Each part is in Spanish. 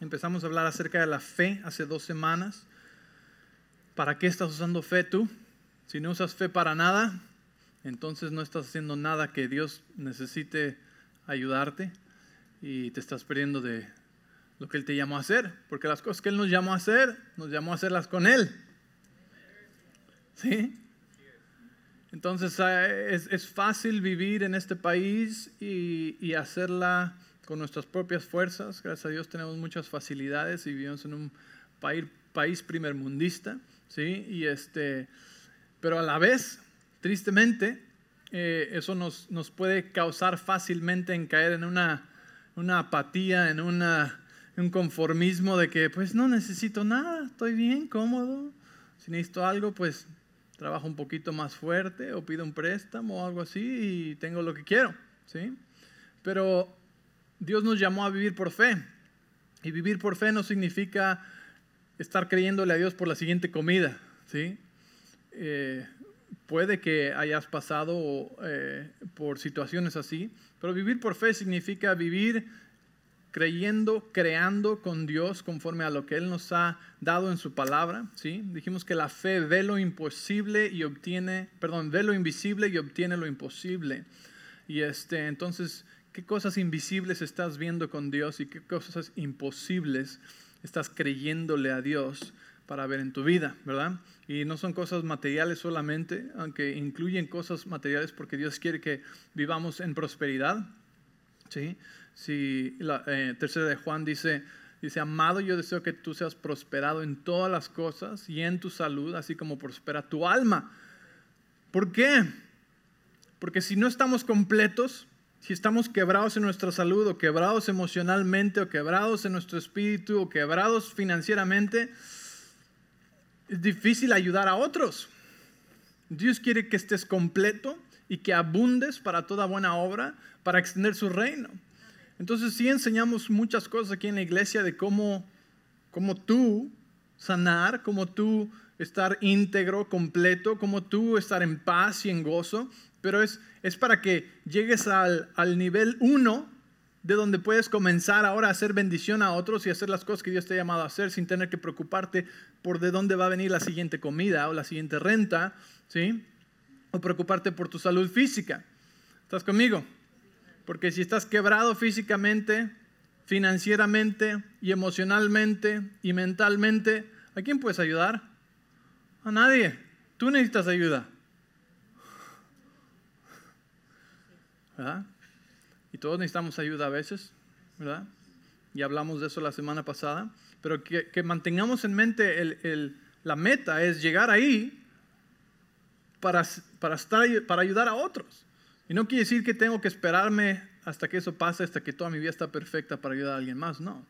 Empezamos a hablar acerca de la fe hace dos semanas. ¿Para qué estás usando fe tú? Si no usas fe para nada, entonces no estás haciendo nada que Dios necesite ayudarte y te estás perdiendo de lo que Él te llamó a hacer, porque las cosas que Él nos llamó a hacer, nos llamó a hacerlas con Él. ¿Sí? Entonces ah, es, fácil vivir en este país y, hacerla con nuestras propias fuerzas. Gracias a Dios tenemos muchas facilidades y vivimos en un país, país primermundista. ¿sí? Y este, pero a la vez, tristemente, eh, eso nos, nos, puede causar fácilmente en caer en una, una apatía, en una, un conformismo de que pues no necesito nada, estoy bien, cómodo. Si necesito algo, pues trabajo un poquito más fuerte o pido un préstamo o algo así y tengo lo que quiero, ¿sí? Pero Dios nos llamó a vivir por fe. Y vivir por fe no significa estar creyéndole a Dios por la siguiente comida, ¿sí? Eh, puede que hayas pasado eh, por situaciones así, pero vivir por fe significa vivir creyendo, creando con Dios conforme a lo que Él nos ha dado en su palabra. ¿sí? Dijimos que la fe ve lo imposible y obtiene, perdón, ve lo invisible y obtiene lo imposible. Y este, entonces, ¿qué cosas invisibles estás viendo con Dios y qué cosas imposibles estás creyéndole a Dios para ver en tu vida, verdad? Y no son cosas materiales solamente, aunque incluyen cosas materiales porque Dios quiere que vivamos en prosperidad, ¿sí? Si la eh, tercera de Juan dice, dice, amado, yo deseo que tú seas prosperado en todas las cosas y en tu salud, así como prospera tu alma. ¿Por qué? Porque si no estamos completos, si estamos quebrados en nuestra salud o quebrados emocionalmente o quebrados en nuestro espíritu o quebrados financieramente, es difícil ayudar a otros. Dios quiere que estés completo y que abundes para toda buena obra, para extender su reino. Entonces sí enseñamos muchas cosas aquí en la iglesia de cómo, cómo tú sanar, cómo tú estar íntegro, completo, cómo tú estar en paz y en gozo, pero es, es para que llegues al, al nivel uno de donde puedes comenzar ahora a hacer bendición a otros y hacer las cosas que Dios te ha llamado a hacer sin tener que preocuparte por de dónde va a venir la siguiente comida o la siguiente renta, ¿sí? O preocuparte por tu salud física. ¿Estás conmigo? Porque si estás quebrado físicamente, financieramente y emocionalmente y mentalmente, ¿a quién puedes ayudar? A nadie. Tú necesitas ayuda. ¿Verdad? Y todos necesitamos ayuda a veces, ¿verdad? Y hablamos de eso la semana pasada. Pero que, mantengamos en mente la meta es llegar ahí para, para, estar, para ayudar a otros. Y no quiere decir que tengo que esperarme hasta que eso pase, hasta que toda mi vida está perfecta para ayudar a alguien más, no.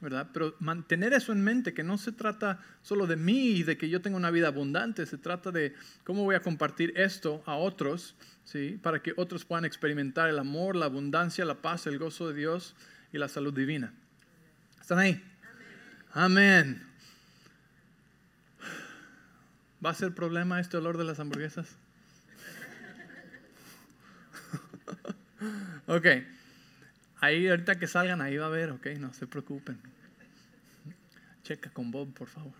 ¿Verdad? Pero mantener eso en mente, que no se trata solo de mí y de que yo tenga una vida abundante, se trata de cómo voy a compartir esto a otros, ¿sí? Para que otros puedan experimentar el amor, la abundancia, la paz, el gozo de Dios y la salud divina. ¿Están ahí? Amén. ¿Va a ser problema este olor de las hamburguesas? ok. Ahí ahorita que salgan, ahí va a ver, ok, no se preocupen. Checa con Bob, por favor.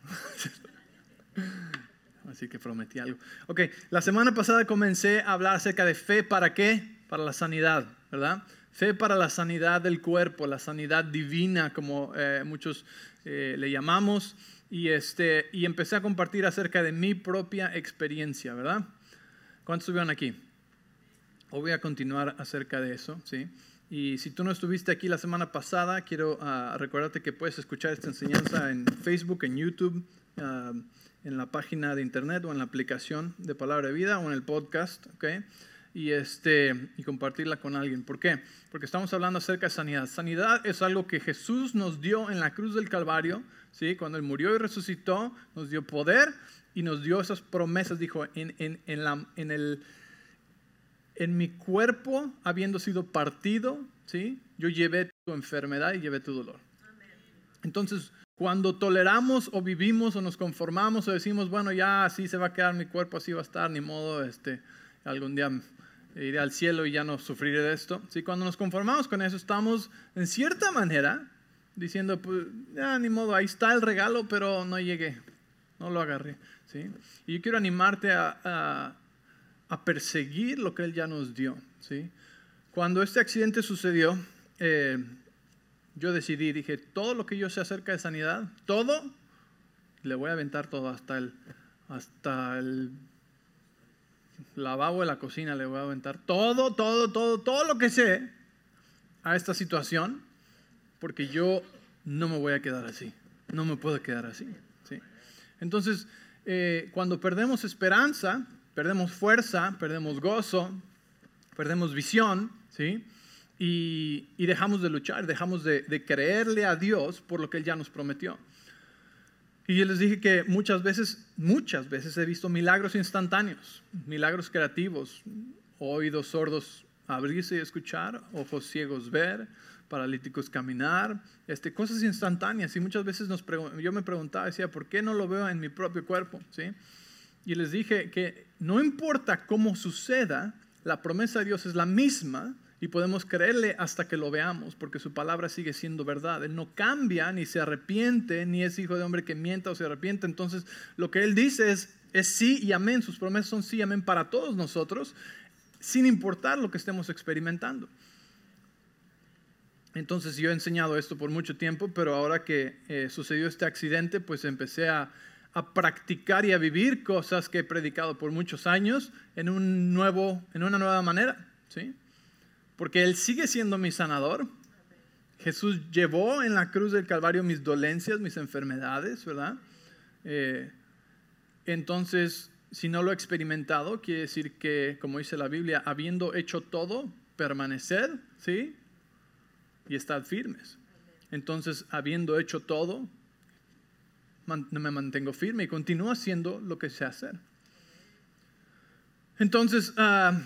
Así que prometí algo. Ok, la semana pasada comencé a hablar acerca de fe para qué? Para la sanidad, ¿verdad? Fe para la sanidad del cuerpo, la sanidad divina, como eh, muchos eh, le llamamos. Y, este, y empecé a compartir acerca de mi propia experiencia, ¿verdad? ¿Cuántos estuvieron aquí? Voy a continuar acerca de eso, ¿sí? Y si tú no estuviste aquí la semana pasada, quiero uh, recordarte que puedes escuchar esta enseñanza en Facebook, en YouTube, ah, en la página de internet o en la aplicación de Palabra de Vida o en el podcast, ¿ok? Y, este, y compartirla con alguien. ¿Por qué? Porque estamos hablando acerca de sanidad. Sanidad es algo que Jesús nos dio en la cruz del Calvario, ¿sí? Cuando Él murió y resucitó, nos dio poder y nos dio esas promesas, dijo, en, en, en, la, en el en mi cuerpo, habiendo sido partido, ¿sí? yo llevé tu enfermedad y llevé tu dolor. Entonces, cuando toleramos o vivimos o nos conformamos o decimos, bueno, ya así se va a quedar mi cuerpo, así va a estar, ni modo, este, algún día iré al cielo y ya no sufriré de esto. ¿sí? Cuando nos conformamos con eso, estamos en cierta manera diciendo, pues, ya ni modo, ahí está el regalo, pero no llegué, no lo agarré. ¿sí? Y yo quiero animarte a, a, perseguir lo que Él ya nos dio. ¿sí? Cuando este accidente sucedió, eh, yo decidí, dije, todo lo que yo sé acerca de sanidad, todo, le voy a aventar todo hasta el, hasta el lavabo de la cocina, le voy a aventar todo, todo, todo, todo lo que sé a esta situación, porque yo no me voy a quedar así, no me puedo quedar así. ¿sí? Entonces, eh, cuando perdemos esperanza, perdemos fuerza, perdemos gozo, perdemos visión, ¿sí? Y, dejamos de luchar, dejamos de, de, creerle a Dios por lo que Él ya nos prometió. Y yo les dije que muchas veces, muchas veces he visto milagros instantáneos, milagros creativos, oídos sordos abrirse y escuchar, ojos ciegos ver, paralíticos caminar, este, cosas instantáneas. Y muchas veces nos yo me preguntaba, decía, ¿por qué no lo veo en mi propio cuerpo? ¿Sí? Y les dije que no importa cómo suceda, la promesa de Dios es la misma y podemos creerle hasta que lo veamos, porque su palabra sigue siendo verdad. Él no cambia, ni se arrepiente, ni es hijo de hombre que mienta o se arrepiente. Entonces, lo que Él dice es, es sí y amén. Sus promesas son sí y amén para todos nosotros, sin importar lo que estemos experimentando. Entonces yo he enseñado esto por mucho tiempo, pero ahora que eh, sucedió este accidente, pues empecé a, practicar y a vivir cosas que he predicado por muchos años en, un nuevo, en una nueva manera. ¿sí? Porque Él sigue siendo mi sanador. Jesús llevó en la cruz del Calvario mis dolencias, mis enfermedades, ¿verdad? Eh, entonces, si no lo he experimentado, quiere decir que, como dice la Biblia, habiendo hecho todo, permanecer, ¿sí? y estad firmes. Entonces, habiendo hecho todo, me mantengo firme y continúo haciendo lo que sé hacer. Entonces, ah,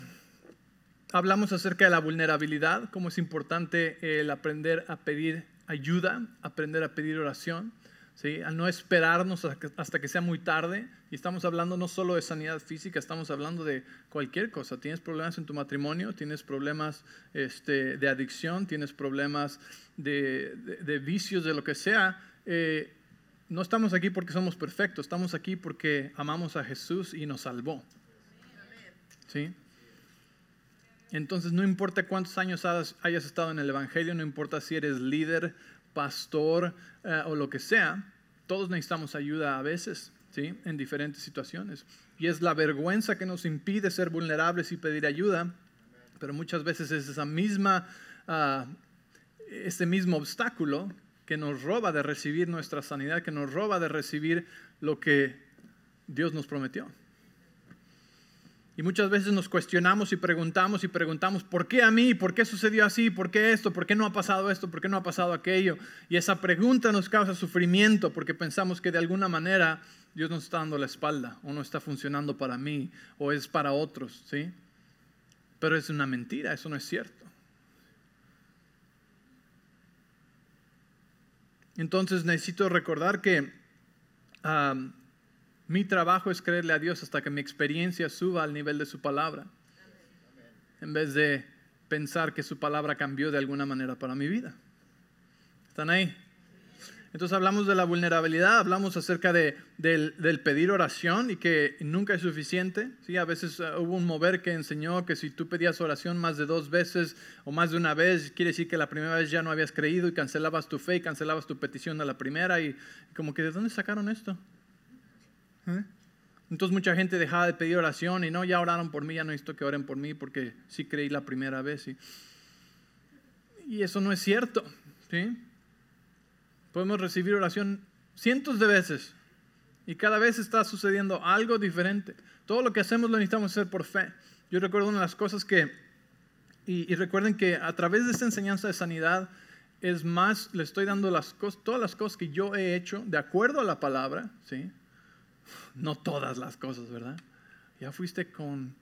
hablamos acerca de la vulnerabilidad, cómo es importante el aprender a pedir ayuda, aprender a pedir oración. ¿sí? a no esperarnos hasta que sea muy tarde. Y estamos hablando no solo de sanidad física, estamos hablando de cualquier cosa. Tienes problemas en tu matrimonio, tienes problemas este, de adicción, tienes problemas de, de, vicios, de lo que sea. Eh, no estamos aquí porque somos perfectos, estamos aquí porque amamos a Jesús y nos salvó. ¿Sí? Entonces no importa cuántos años hayas estado en el Evangelio, no importa si eres líder, pastor eh, o lo que sea, todos necesitamos ayuda a veces, ¿sí? En diferentes situaciones. Y es la vergüenza que nos impide ser vulnerables y pedir ayuda, pero muchas veces es esa misma, uh, ese mismo obstáculo que nos roba de recibir nuestra sanidad, que nos roba de recibir lo que Dios nos prometió. Y muchas veces nos cuestionamos y preguntamos y preguntamos, ¿por qué a mí? ¿Por qué sucedió así? ¿Por qué esto? ¿Por qué no ha pasado esto? ¿Por qué no ha pasado aquello? Y esa pregunta nos causa sufrimiento porque pensamos que de alguna manera Dios nos está dando la espalda o no está funcionando para mí o es para otros, ¿sí? Pero es una mentira, eso no es cierto. Entonces necesito recordar que mi trabajo es creerle a Dios hasta que mi experiencia suba al nivel de su palabra, en vez de pensar que su palabra cambió de alguna manera para mi vida. ¿Están ahí? Entonces hablamos de la vulnerabilidad, hablamos acerca de, del, pedir oración y que nunca es suficiente. ¿sí? A veces uh, hubo un mover que enseñó que si tú pedías oración más de dos veces o más de una vez, quiere decir que la primera vez ya no habías creído y cancelabas tu fe y cancelabas tu petición a la primera y como que ¿de dónde sacaron esto? ¿Eh? Entonces mucha gente dejaba de pedir oración y no, ya oraron por mí, ya no necesito que oren por mí porque sí creí la primera vez. Y, y eso no es cierto. ¿sí? Podemos recibir oración cientos de veces y cada vez está sucediendo algo diferente. Todo lo que hacemos lo necesitamos hacer por fe. Yo recuerdo una de las cosas que, y, recuerden que a través de esta enseñanza de sanidad, es más, le estoy dando las cosas, todas las cosas que yo he hecho de acuerdo a la palabra, ¿sí? no todas las cosas, ¿verdad? Ya fuiste con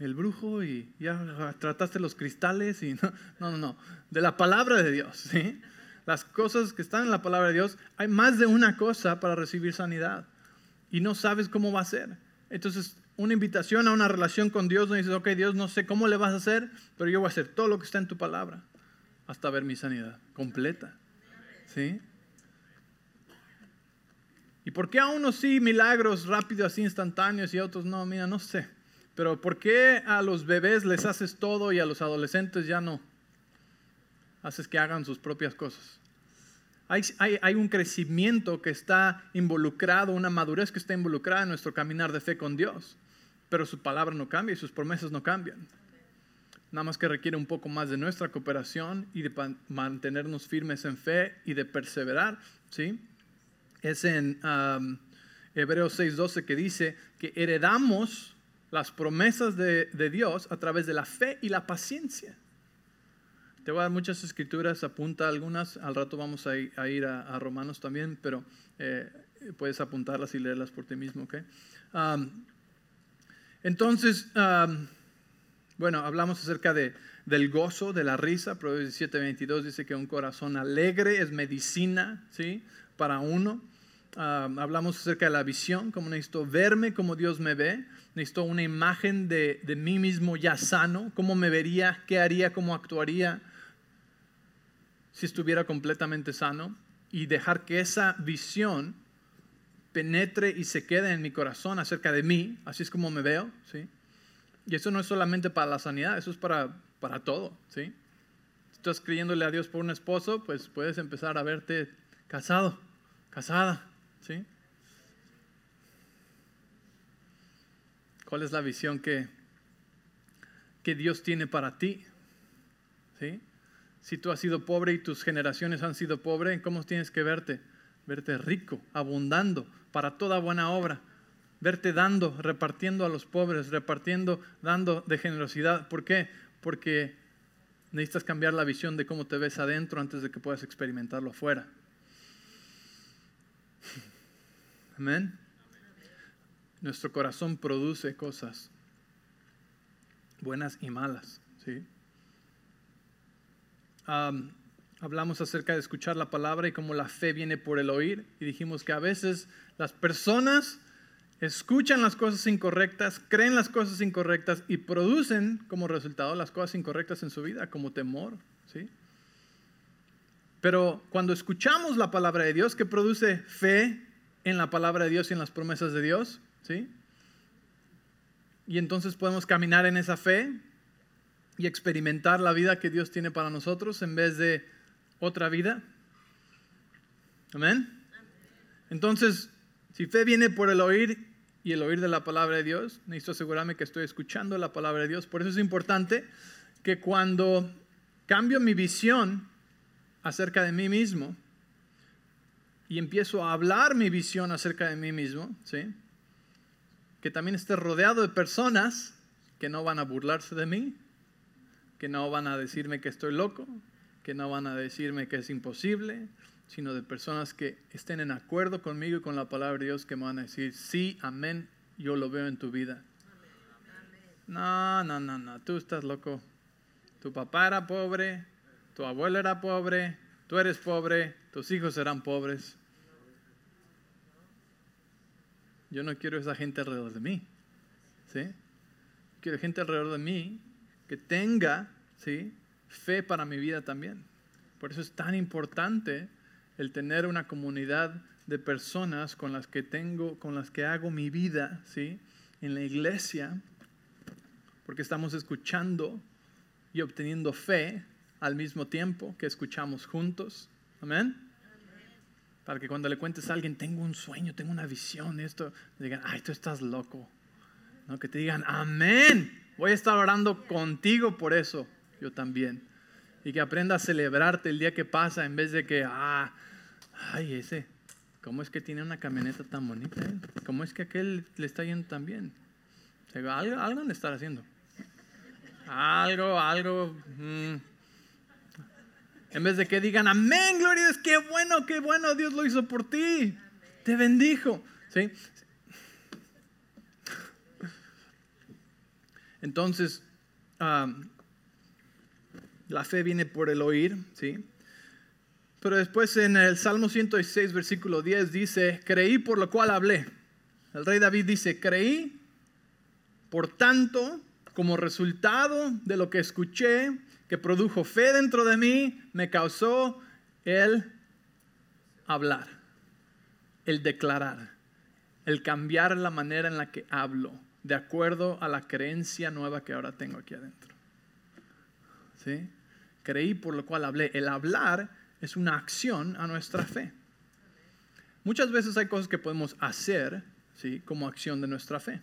el brujo y ya trataste los cristales y no, no, no, de la palabra de Dios, ¿sí? Las cosas que están en la palabra de Dios, hay más de una cosa para recibir sanidad y no sabes cómo va a ser. Entonces, una invitación a una relación con Dios, no dices, ok, Dios, no sé cómo le vas a hacer, pero yo voy a hacer todo lo que está en tu palabra hasta ver mi sanidad completa. ¿Sí? ¿Y por qué a unos sí milagros rápidos, así instantáneos y a otros no? Mira, no sé. Pero ¿por qué a los bebés les haces todo y a los adolescentes ya no? Haces que hagan sus propias cosas. Hay, un crecimiento que está involucrado, una madurez que está involucrada en nuestro caminar de fe con Dios. Pero su palabra no cambia y sus promesas no cambian. Nada más que requiere un poco más de nuestra cooperación y de mantenernos firmes en fe y de perseverar. ¿sí? Es en um, Hebreos 6:12 que dice que heredamos las promesas de Dios a través de la fe y la paciencia. Te voy a dar muchas escrituras, apunta algunas, al rato vamos a ir a, Romanos también, pero eh, puedes apuntarlas y leerlas por ti mismo, ¿ok? entonces, bueno, hablamos acerca de, del gozo, de la risa, Proverbios 17, dice que un corazón alegre es medicina, ¿sí? Para uno. hablamos acerca de la visión, como necesito verme como Dios me ve, necesito una imagen de, de mí mismo ya sano, cómo me vería, qué haría, cómo actuaría si estuviera completamente sano y dejar que esa visión penetre y se quede en mi corazón acerca de mí, así es como me veo, ¿sí? Y eso no es solamente para la sanidad, eso es para, para todo, ¿sí? Estás creyéndole a Dios por un esposo, pues puedes empezar a verte casado, casada, ¿sí? ¿Cuál es la visión que, que Dios tiene para ti? ¿Sí? Si tú has sido pobre y tus generaciones han sido pobres, ¿cómo tienes que verte? Verte rico, abundando para toda buena obra. Verte dando, repartiendo a los pobres, repartiendo, dando de generosidad. ¿Por qué? Porque necesitas cambiar la visión de cómo te ves adentro antes de que puedas experimentarlo afuera. Amén. Nuestro corazón produce cosas buenas y malas, ¿sí? Hablamos acerca de escuchar la palabra y cómo la fe viene por el oír. Y dijimos que a veces las personas escuchan las cosas incorrectas, creen las cosas incorrectas y producen como resultado las cosas incorrectas en su vida, como temor. ¿sí? Pero cuando escuchamos la palabra de Dios, que produce fe en la palabra de Dios y en las promesas de Dios, ¿sí? Y entonces podemos caminar en esa fe y experimentar la vida que Dios tiene para nosotros en vez de otra vida. Amén. Entonces, si fe viene por el oír y el oír de la palabra de Dios, necesito asegurarme que estoy escuchando la palabra de Dios. Por eso es importante que cuando cambio mi visión acerca de mí mismo y empiezo a hablar mi visión acerca de mí mismo, ¿sí? que también esté rodeado de personas que no van a burlarse de mí, que no van a decirme que estoy loco, que no van a decirme que es imposible, sino de personas que estén en acuerdo conmigo y con la palabra de Dios que me van a decir, sí, amén, yo lo veo en tu vida. No, no, no, no, tú estás loco. Tu papá era pobre, tu abuelo era pobre, tú eres pobre, tus hijos serán pobres. Yo no quiero esa gente alrededor de mí. ¿sí? Quiero gente alrededor de mí que tenga ¿sí? fe para mi vida también. Por eso es tan importante el tener una comunidad de personas con las que tengo, con las que hago mi vida, ¿sí? En la iglesia, porque estamos escuchando y obteniendo fe al mismo tiempo que escuchamos juntos. Amén. Para que cuando le cuentes a alguien, tengo un sueño, tengo una visión, esto, digan, ay, tú estás loco. ¿No? Que te digan, amén. Voy a estar orando contigo por eso, yo también. Y que aprenda a celebrarte el día que pasa en vez de que, ah, ay, ese, ¿cómo es que tiene una camioneta tan bonita? Eh? ¿Cómo es que aquel le está yendo tan bien? algo, algo le estar haciendo. Algo, algo. Mm. En vez de que digan, amén, gloria a Dios, qué bueno, qué bueno, Dios lo hizo por ti. Te bendijo. ¿Sí? Entonces, la fe viene por el oír, ¿sí? Pero después en el Salmo 106, versículo 10 dice, creí por lo cual hablé. El rey David dice, creí, por tanto, como resultado de lo que escuché, que produjo fe dentro de mí, me causó el hablar, el declarar, el cambiar la manera en la que hablo de acuerdo a la creencia nueva que ahora tengo aquí adentro. ¿Sí? Creí por lo cual hablé. El hablar es una acción a nuestra fe. Muchas veces hay cosas que podemos hacer ¿sí? como acción de nuestra fe.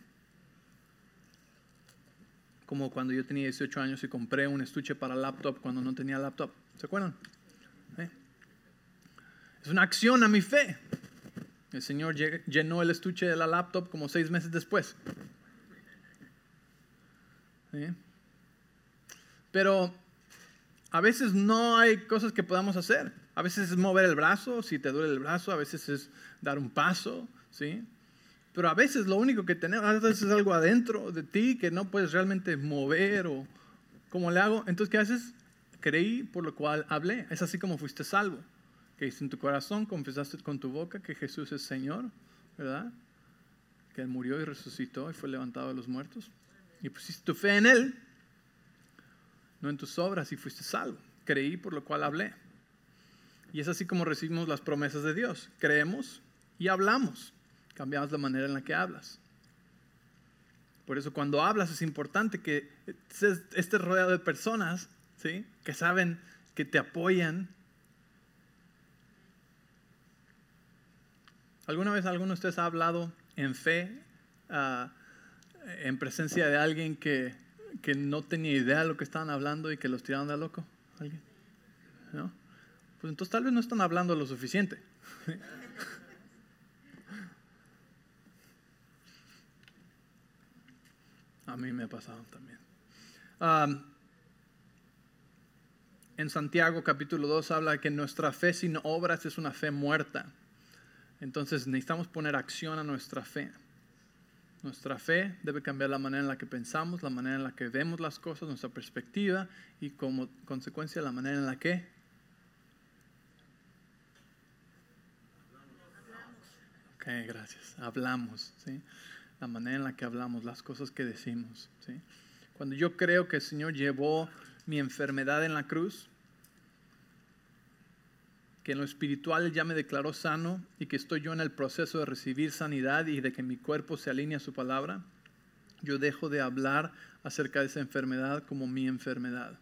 Como cuando yo tenía 18 años y compré un estuche para laptop cuando no tenía laptop. ¿Se acuerdan? Es una acción a mi fe. El Señor llenó el estuche de la laptop como seis meses después. Pero a veces no hay cosas que podamos hacer. A veces es mover el brazo, si te duele el brazo, a veces es dar un paso, ¿sí? Pero a veces lo único que tenemos, a veces es algo adentro de ti que no puedes realmente mover o ¿cómo le hago? Entonces, ¿qué haces? Creí por lo cual hablé. Es así como fuiste salvo. Que en tu corazón confesaste con tu boca que Jesús es Señor, ¿verdad? Que Él murió y resucitó y fue levantado de los muertos. Y pusiste tu fe en Él, no en tus obras, y fuiste salvo. Creí por lo cual hablé. Y es así como recibimos las promesas de Dios. Creemos y hablamos. Cambiamos la manera en la que hablas. Por eso cuando hablas es importante que estés rodeado de personas ¿sí? que saben, que te apoyan. ¿Alguna vez alguno de ustedes ha hablado en fe uh, en presencia de alguien que, no tenía idea de lo que estaban hablando y que los tiraron de loco? ¿Alguien? ¿No? Pues entonces tal vez no están hablando lo suficiente. A mí me ha pasado también. en Santiago capítulo 2 habla que nuestra fe sin obras es una fe muerta. Entonces necesitamos poner acción a nuestra fe. Nuestra fe debe cambiar la manera en la que pensamos, la manera en la que vemos las cosas, nuestra perspectiva y como consecuencia la manera en la que Ok, gracias. Hablamos, ¿sí? La manera en la que hablamos, las cosas que decimos, ¿sí? Cuando yo creo que el Señor llevó mi enfermedad en la cruz, que en lo espiritual ya me declaró sano y que estoy yo en el proceso de recibir sanidad y de que mi cuerpo se alinee a su palabra, yo dejo de hablar acerca de esa enfermedad como mi enfermedad.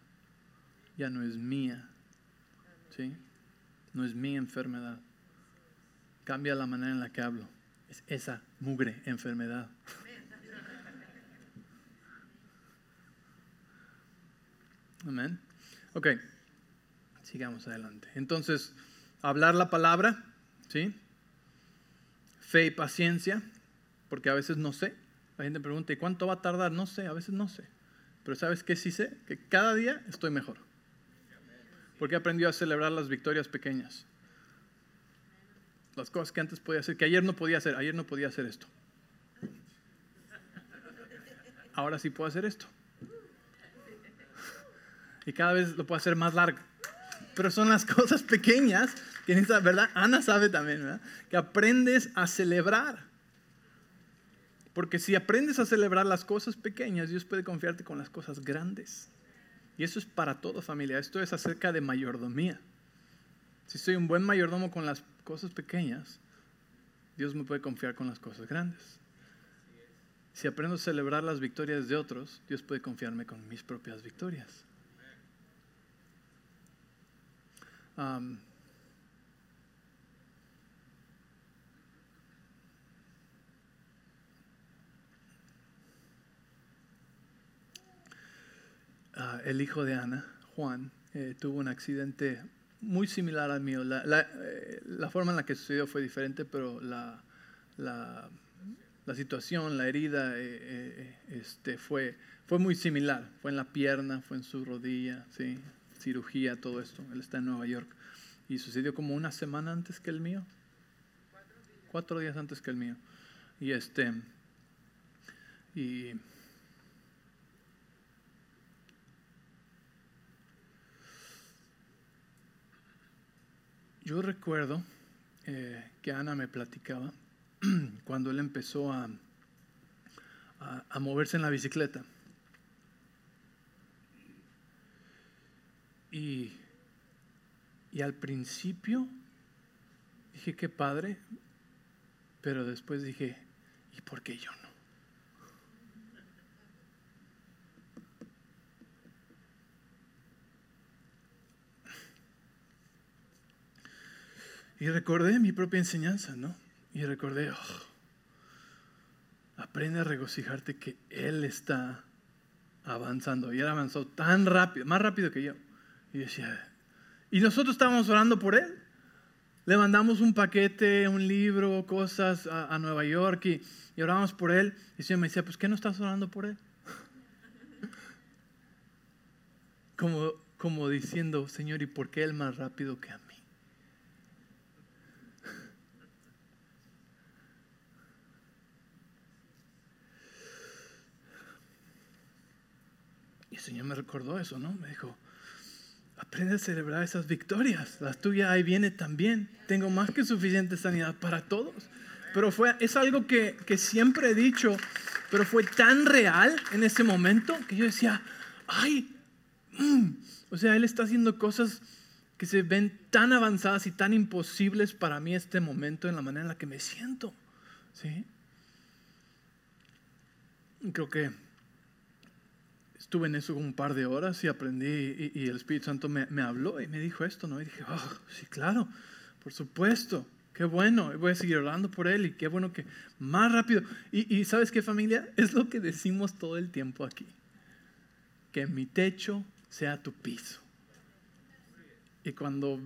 Ya no es mía. ¿Sí? No es mi enfermedad. Cambia la manera en la que hablo. Es esa mugre enfermedad. Amén. Ok, sigamos adelante. Entonces, hablar la palabra, ¿sí? Fe y paciencia, porque a veces no sé. La gente pregunta, ¿y cuánto va a tardar? No sé, a veces no sé. Pero ¿sabes qué sí sé? Que cada día estoy mejor. Porque he aprendido a celebrar las victorias pequeñas. Las cosas que antes podía hacer, que ayer no podía hacer, ayer no podía hacer esto. Ahora sí puedo hacer esto. Y cada vez lo puedo hacer más largo pero son las cosas pequeñas que necesitas, ¿verdad? Ana sabe también, ¿verdad? Que aprendes a celebrar. Porque si aprendes a celebrar las cosas pequeñas, Dios puede confiarte con las cosas grandes. Y eso es para todo familia. Esto es acerca de mayordomía. Si soy un buen mayordomo con las cosas pequeñas, Dios me puede confiar con las cosas grandes. Si aprendo a celebrar las victorias de otros, Dios puede confiarme con mis propias victorias. Ah, el hijo de Ana, Juan, eh, tuvo un accidente muy similar al mío. Eh, la, forma en la que sucedió fue diferente, pero la, la, situación, la herida, eh, este, fue, fue muy similar. Fue en la pierna, fue en su rodilla, ¿sí? Cirugía, todo esto. Él está en Nueva York. Y sucedió como una semana antes que el mío. Cuatro días antes que el mío. Y este. Y. Yo recuerdo eh, que Ana me platicaba cuando él empezó a, a moverse en la bicicleta. Y, y al principio, Dije, qué padre, pero después dije, ¿y por qué yo no? Y recordé mi propia enseñanza, ¿no? Y recordé, oh, aprende a regocijarte que Él está avanzando. Y Él avanzó tan rápido, más rápido que yo. Y decía, y nosotros estábamos orando por Él. Le mandamos un paquete, un libro, cosas a, Nueva York y, y orábamos por Él. Y el Señor me decía, pues ¿qué no estás orando por Él? Como, como diciendo, Señor, ¿y por qué Él más rápido que a mí? el Señor me recordó eso, ¿no? Me dijo, aprende a celebrar esas victorias. La tuya ahí viene también. Tengo más que suficiente sanidad para todos. Pero fue, es algo que, que siempre he dicho, pero fue tan real en ese momento que yo decía, ay, mm". o sea, Él está haciendo cosas que se ven tan avanzadas y tan imposibles para mí este momento en la manera en la que me siento. ¿Sí? Creo que estuve en eso un par de horas y aprendí y, el Espíritu Santo me, habló y me dijo esto, ¿no? Y dije, oh, sí, claro, por supuesto, qué bueno, voy a seguir orando por él y qué bueno que más rápido. Y, y ¿sabes qué familia? Es lo que decimos todo el tiempo aquí, que mi techo sea tu piso. Y cuando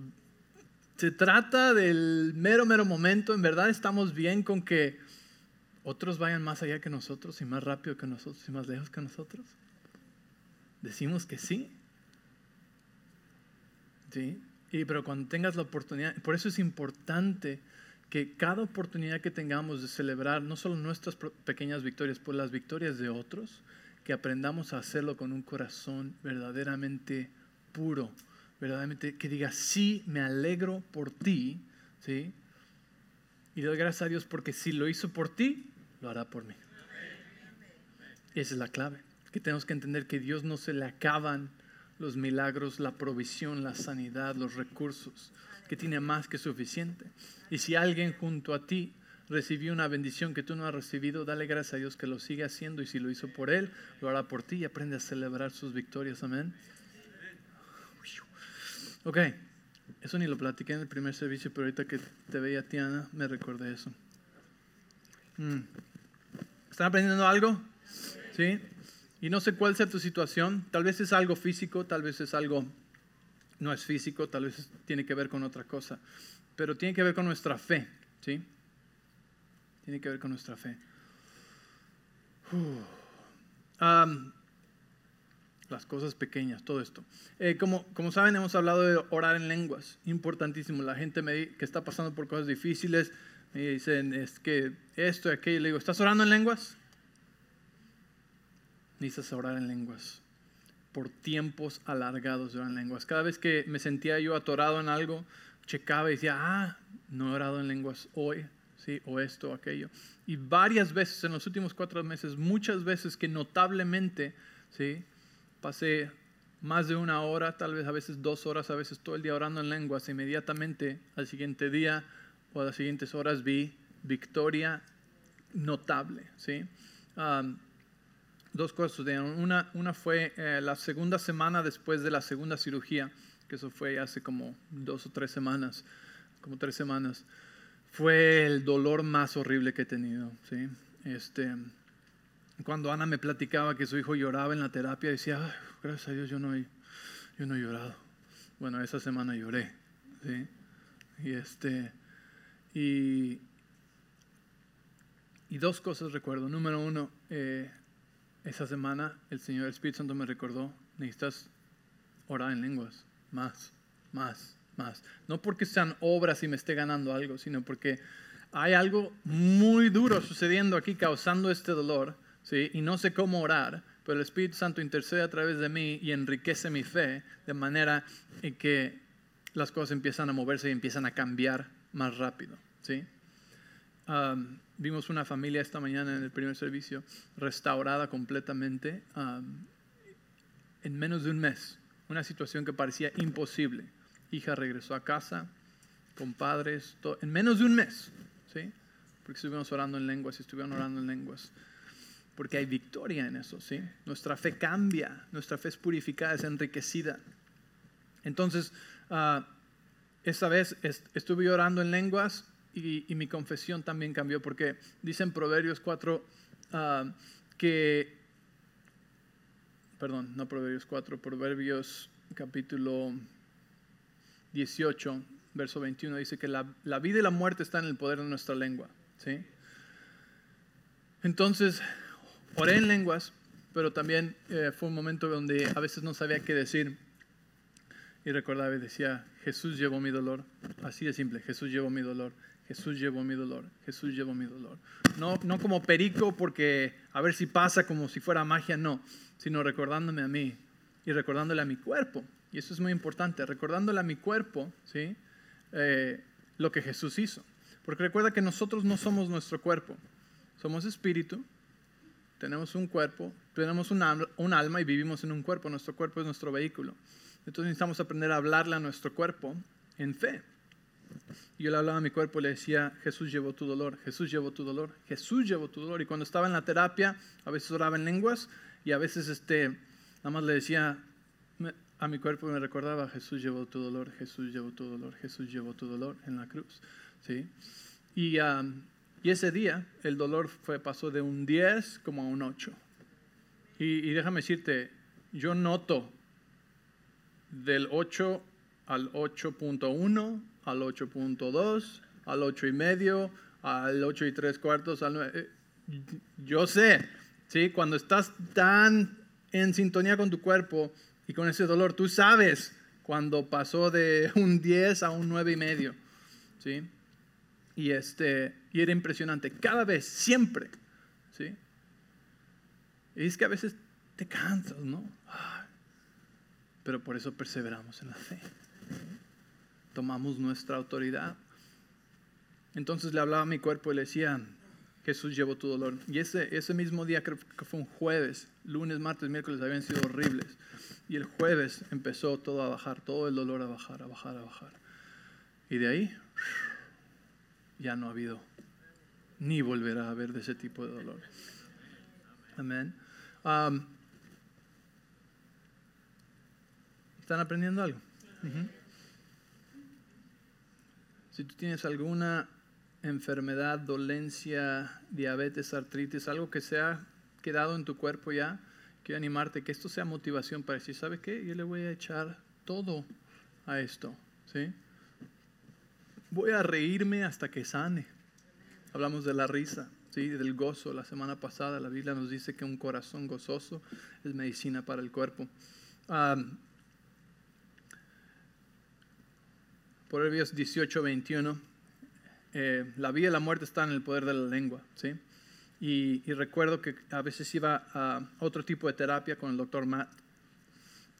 se trata del mero, mero momento, en verdad estamos bien con que otros vayan más allá que nosotros y más rápido que nosotros y más lejos que nosotros decimos que sí. ¿Sí? Y, pero cuando tengas la oportunidad, por eso es importante que cada oportunidad que tengamos de celebrar no solo nuestras pequeñas victorias, pues las victorias de otros, que aprendamos a hacerlo con un corazón verdaderamente puro, verdaderamente que diga, sí, me alegro por ti, ¿sí? Y doy gracias a Dios porque si lo hizo por ti, lo hará por mí. Esa es la clave que tenemos que entender que Dios no se le acaban los milagros, la provisión, la sanidad, los recursos, que tiene más que suficiente. Y si alguien junto a ti recibió una bendición que tú no has recibido, dale gracias a Dios que lo sigue haciendo y si lo hizo por Él, lo hará por ti y aprende a celebrar sus victorias. Amén. Ok, eso ni lo platiqué en el primer servicio, pero ahorita que te veía, Tiana, me recordé eso. Mm. ¿Están aprendiendo algo? ¿Sí? Y no sé cuál sea tu situación, tal vez es algo físico, tal vez es algo no es físico, tal vez tiene que ver con otra cosa, pero tiene que ver con nuestra fe, ¿sí? Tiene que ver con nuestra fe. las cosas pequeñas, todo esto. Eh, como, como saben, hemos hablado de orar en lenguas, importantísimo. La gente me, que está pasando por cosas difíciles me dicen, es que esto y aquello, le digo, ¿estás orando en lenguas? Necesitas orar en lenguas. Por tiempos alargados de orar en lenguas. Cada vez que me sentía yo atorado en algo, checaba y decía, ah, no he orado en lenguas hoy, ¿sí? o esto o aquello. Y varias veces en los últimos cuatro meses, muchas veces que notablemente, ¿sí? pasé más de una hora, tal vez a veces dos horas, a veces todo el día orando en lenguas. Inmediatamente al siguiente día o a las siguientes horas vi victoria notable. ¿sí? Dos cosas Una, una fue eh, la segunda semana después de la segunda cirugía, que eso fue hace como dos o tres semanas, como tres semanas. Fue el dolor más horrible que he tenido. ¿sí? Este, cuando Ana me platicaba que su hijo lloraba en la terapia, decía, gracias a Dios yo no he, yo no he llorado. Bueno, esa semana lloré. ¿sí? Y, este, y, y dos cosas recuerdo. Número uno, eh, esa semana el Señor Espíritu Santo me recordó, necesitas orar en lenguas, más, más, más. No porque sean obras y me esté ganando algo, sino porque hay algo muy duro sucediendo aquí causando este dolor, ¿sí? y no sé cómo orar, pero el Espíritu Santo intercede a través de mí y enriquece mi fe de manera en que las cosas empiezan a moverse y empiezan a cambiar más rápido. ¿sí? Vimos una familia esta mañana en el primer servicio restaurada completamente en menos de un mes. Una situación que parecía imposible. Hija regresó a casa, con padres, en menos de un mes, ¿sí? Porque estuvimos orando en lenguas y estuvieron orando en lenguas. Porque hay victoria en eso, ¿sí? Nuestra fe cambia, nuestra fe es purificada, es enriquecida. Entonces, uh, esa vez estuve orando en lenguas y, mi confesión también cambió porque dice en Proverbios 4 ah, que, perdón, no Proverbios 4, Proverbios capítulo 18, verso 21, dice que la, vida y la muerte están en el poder de nuestra lengua. ¿sí? Entonces, oré en lenguas, pero también eh, fue un momento donde a veces no sabía qué decir. Y recordaba y decía, Jesús llevó mi dolor. Así de simple, Jesús llevó mi dolor. Jesús llevó mi dolor, Jesús llevó mi dolor. No, no como perico porque a ver si pasa como si fuera magia, no, sino recordándome a mí y recordándole a mi cuerpo. Y eso es muy importante, recordándole a mi cuerpo, ¿sí? Eh, lo que Jesús hizo. Porque recuerda que nosotros no somos nuestro cuerpo, somos espíritu, tenemos un cuerpo, tenemos un alma y vivimos en un cuerpo, nuestro cuerpo es nuestro vehículo. Entonces necesitamos aprender a hablarle a nuestro cuerpo en fe. Yo le hablaba a mi cuerpo y le decía, Jesús llevó tu dolor, Jesús llevó tu dolor, Jesús llevó tu dolor. Y cuando estaba en la terapia, a veces oraba en lenguas y a veces este, nada más le decía a mi cuerpo me recordaba, Jesús llevó tu dolor, Jesús llevó tu dolor, Jesús llevó tu dolor en la cruz. ¿sí? Y, y ese día el dolor fue, pasó de un 10 como a un 8. Y, y déjame decirte, yo noto del 8 al 8.1, al 8.2, al 8 y medio, al 8 y 3 cuartos, al 9. Eh, yo sé, ¿sí? cuando estás tan en sintonía con tu cuerpo y con ese dolor, tú sabes cuando pasó de un 10 a un 9 y medio. ¿sí? Y, este, y era impresionante, cada vez, siempre. ¿sí? Y es que a veces te cansas, ¿no? pero por eso perseveramos en la fe. Tomamos nuestra autoridad. Entonces le hablaba a mi cuerpo y le decía, Jesús llevó tu dolor. Y ese, ese mismo día, creo que fue un jueves, lunes, martes, miércoles, habían sido horribles. Y el jueves empezó todo a bajar, todo el dolor a bajar, a bajar, a bajar. Y de ahí ya no ha habido, ni volverá a haber de ese tipo de dolor. Amén. Um, ¿Están aprendiendo algo? Si tú tienes alguna enfermedad, dolencia, diabetes, artritis, algo que se ha quedado en tu cuerpo ya, quiero animarte que esto sea motivación para decir, ¿sabe qué? Yo le voy a echar todo a esto, ¿sí? Voy a reírme hasta que sane. Hablamos de la risa, ¿sí? Del gozo. La semana pasada la Biblia nos dice que un corazón gozoso es medicina para el cuerpo. Proverbios 18, 21. Eh, la vida y la muerte están en el poder de la lengua. ¿sí? Y, recuerdo que a veces iba a otro tipo de terapia con el doctor Matt.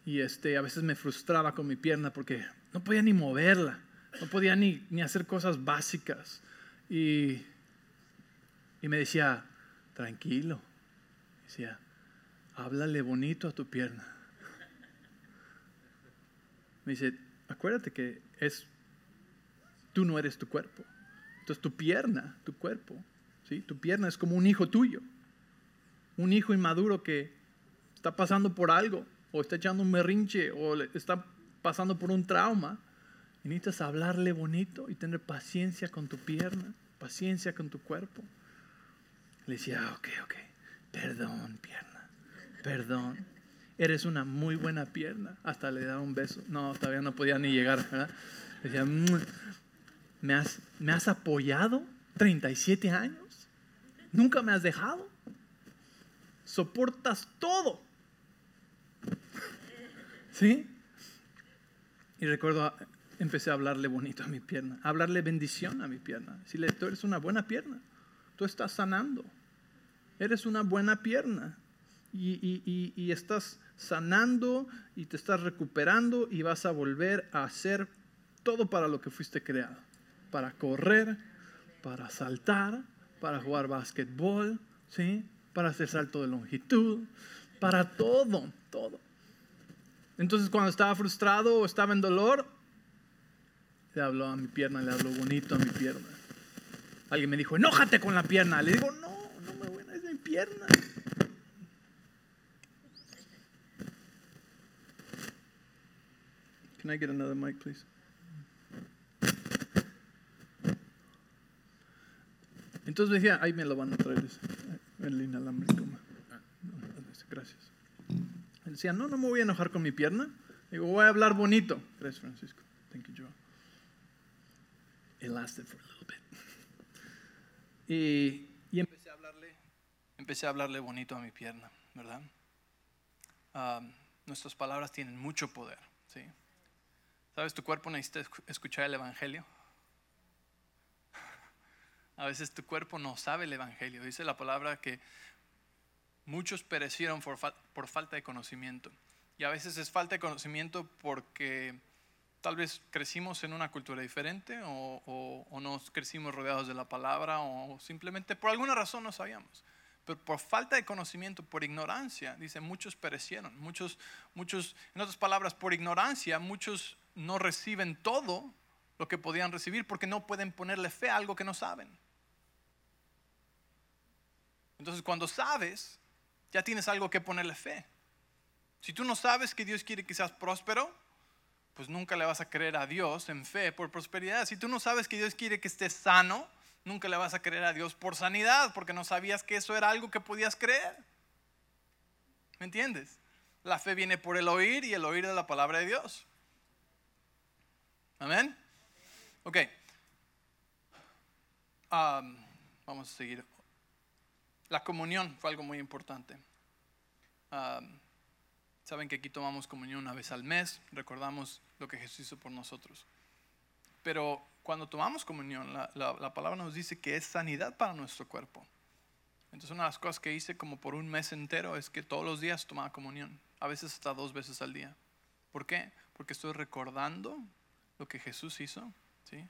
Y este, a veces me frustraba con mi pierna porque no podía ni moverla, no podía ni, ni hacer cosas básicas. Y, y me decía, tranquilo. Decía, háblale bonito a tu pierna. Me dice, acuérdate que es Tú no eres tu cuerpo. Entonces tu pierna, tu cuerpo, ¿sí? tu pierna es como un hijo tuyo. Un hijo inmaduro que está pasando por algo, o está echando un berrinche, o está pasando por un trauma. Y necesitas hablarle bonito y tener paciencia con tu pierna, paciencia con tu cuerpo. Le decía, ah, ok, ok, perdón, pierna, perdón. Eres una muy buena pierna. Hasta le daba un beso. No, todavía no podía ni llegar, ¿verdad? Le decía, me has, me has apoyado 37 años, nunca me has dejado, soportas todo. ¿Sí? Y recuerdo, empecé a hablarle bonito a mi pierna, a hablarle bendición a mi pierna. Decirle, tú eres una buena pierna, tú estás sanando, eres una buena pierna. Y, y, estás sanando y te estás recuperando y vas a volver a hacer todo para lo que fuiste creado para correr, para saltar, para jugar básquetbol, ¿sí? para hacer salto de longitud, para todo, todo. Entonces cuando estaba frustrado o estaba en dolor, le habló a mi pierna, le habló bonito a mi pierna. Alguien me dijo, enójate con la pierna. Le digo, no, no me voy es mi pierna. Can I get another mic, please? Entonces me decía, ahí me lo van a traer el inalámbrico. Gracias. Él decía, no, no me voy a enojar con mi pierna. Digo, voy a hablar bonito. Gracias, Francisco. Thank you, Joe. It lasted for a little bit. Y, y empecé a hablarle, empecé a hablarle bonito a mi pierna, ¿verdad? Um, nuestras palabras tienen mucho poder, ¿sí? ¿Sabes? Tu cuerpo necesita escuchar el Evangelio. A veces tu cuerpo no sabe el Evangelio. Dice la palabra que muchos perecieron por, falta de conocimiento. Y a veces es falta de conocimiento porque tal vez crecimos en una cultura diferente o, o, nos crecimos rodeados de la palabra o simplemente por alguna razón no sabíamos. Pero por falta de conocimiento, por ignorancia, dice, muchos perecieron. Muchos, muchos, en otras palabras, por ignorancia, muchos no reciben todo lo que podían recibir porque no pueden ponerle fe a algo que no saben. Entonces, cuando sabes, ya tienes algo que ponerle fe. Si tú no sabes que Dios quiere que seas próspero, pues nunca le vas a creer a Dios en fe por prosperidad. Si tú no sabes que Dios quiere que estés sano, nunca le vas a creer a Dios por sanidad, porque no sabías que eso era algo que podías creer. ¿Me entiendes? La fe viene por el oír y el oír de la palabra de Dios. Amén. Ok. vamos a seguir. La comunión fue algo muy importante. saben que aquí tomamos comunión una vez al mes, recordamos lo que Jesús hizo por nosotros. Pero cuando tomamos comunión, la, la, palabra nos dice que es sanidad para nuestro cuerpo. Entonces una de las cosas que hice como por un mes entero es que todos los días tomaba comunión, a veces hasta dos veces al día. ¿Por qué? Porque estoy recordando lo que Jesús hizo, ¿sí?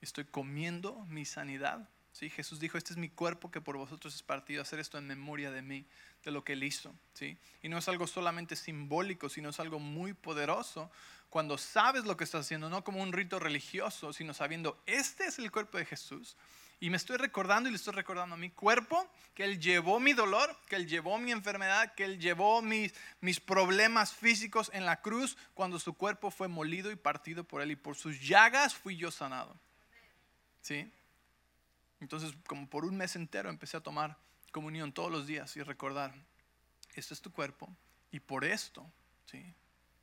Estoy comiendo mi sanidad ¿sí? Jesús dijo, este es mi cuerpo que por vosotros es partido, hacer esto en memoria de mí, de lo que él hizo. ¿sí? Y no es algo solamente simbólico, sino es algo muy poderoso cuando sabes lo que estás haciendo, no como un rito religioso, sino sabiendo, este es el cuerpo de Jesús. Y me estoy recordando y le estoy recordando a mi cuerpo que Él llevó mi dolor, que Él llevó mi enfermedad, que Él llevó mis, mis problemas físicos en la cruz cuando su cuerpo fue molido y partido por Él. Y por sus llagas fui yo sanado. ¿Sí? Entonces, como por un mes entero empecé a tomar comunión todos los días y recordar, este es tu cuerpo y por esto, ¿sí?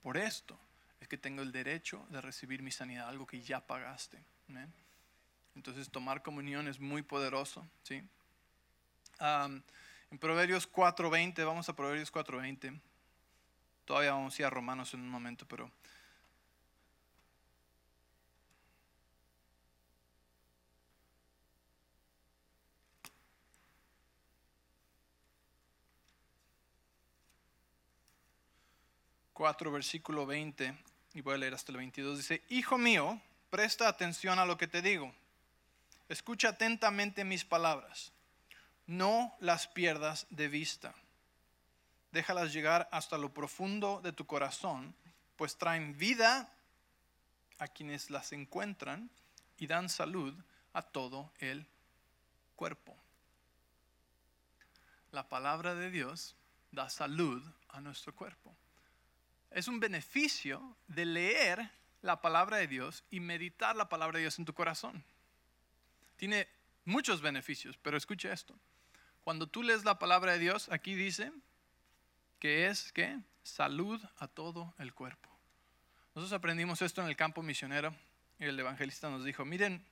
Por esto es que tengo el derecho de recibir mi sanidad, algo que ya pagaste. Entonces, tomar comunión es muy poderoso, ¿sí? en Proverbios 4.20, vamos a Proverbios 4.20. Todavía vamos a ir a Romanos en un momento, pero 4, versículo 20, y voy a leer hasta el 22, dice, Hijo mío, presta atención a lo que te digo. Escucha atentamente mis palabras. No las pierdas de vista. Déjalas llegar hasta lo profundo de tu corazón, pues traen vida a quienes las encuentran y dan salud a todo el cuerpo. La palabra de Dios da salud a nuestro cuerpo es un beneficio de leer la palabra de Dios y meditar la palabra de Dios en tu corazón. Tiene muchos beneficios, pero escucha esto. Cuando tú lees la palabra de Dios, aquí dice que es que salud a todo el cuerpo. Nosotros aprendimos esto en el campo misionero y el evangelista nos dijo, miren,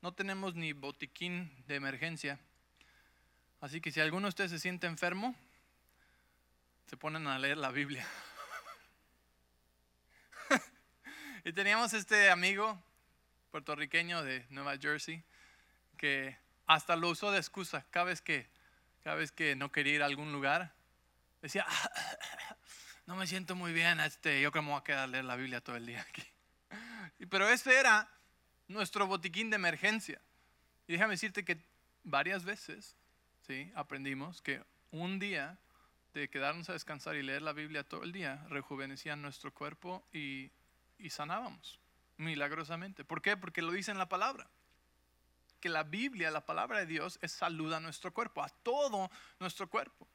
no tenemos ni botiquín de emergencia, así que si alguno de ustedes se siente enfermo, se ponen a leer la Biblia. Y teníamos este amigo puertorriqueño de Nueva Jersey que hasta lo usó de excusa cada vez que, cada vez que no quería ir a algún lugar. Decía, no me siento muy bien, este, yo creo que me voy a quedar a leer la Biblia todo el día aquí. Pero ese era nuestro botiquín de emergencia. Y déjame decirte que varias veces ¿sí? aprendimos que un día de quedarnos a descansar y leer la Biblia todo el día rejuvenecía nuestro cuerpo y y sanábamos. milagrosamente. ¿Por qué? Porque lo dice en la palabra. Que la Biblia, la palabra de Dios, es salud a nuestro cuerpo, a todo nuestro cuerpo.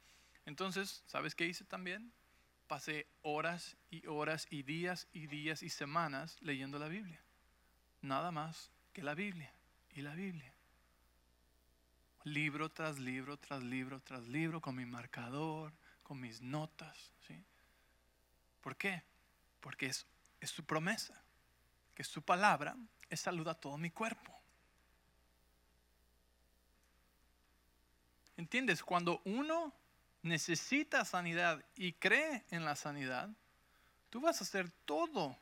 Entonces, ¿sabes qué hice también? Pasé horas y horas y días y días y semanas leyendo la Biblia. Nada más que la Biblia y la Biblia. Libro tras libro, tras libro, tras libro, con mi marcador, con mis notas. ¿sí? ¿Por qué? Porque es, es su promesa, que su palabra es salud a todo mi cuerpo. ¿Entiendes? Cuando uno necesita sanidad y cree en la sanidad, tú vas a hacer todo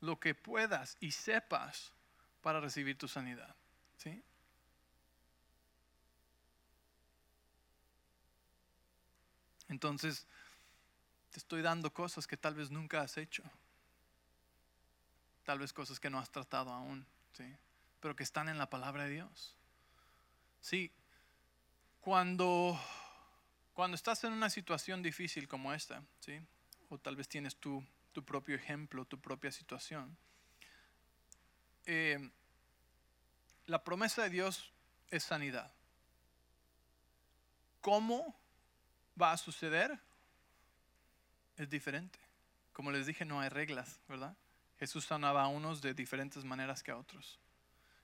lo que puedas y sepas para recibir tu sanidad. ¿sí? Entonces, te estoy dando cosas que tal vez nunca has hecho. Tal vez cosas que no has tratado aún, ¿sí? pero que están en la palabra de Dios. Sí, cuando, cuando estás en una situación difícil como esta, ¿sí? o tal vez tienes tu, tu propio ejemplo, tu propia situación, eh, la promesa de Dios es sanidad. ¿Cómo va a suceder? Es diferente. Como les dije, no hay reglas, ¿verdad? Jesús sanaba a unos de diferentes maneras que a otros.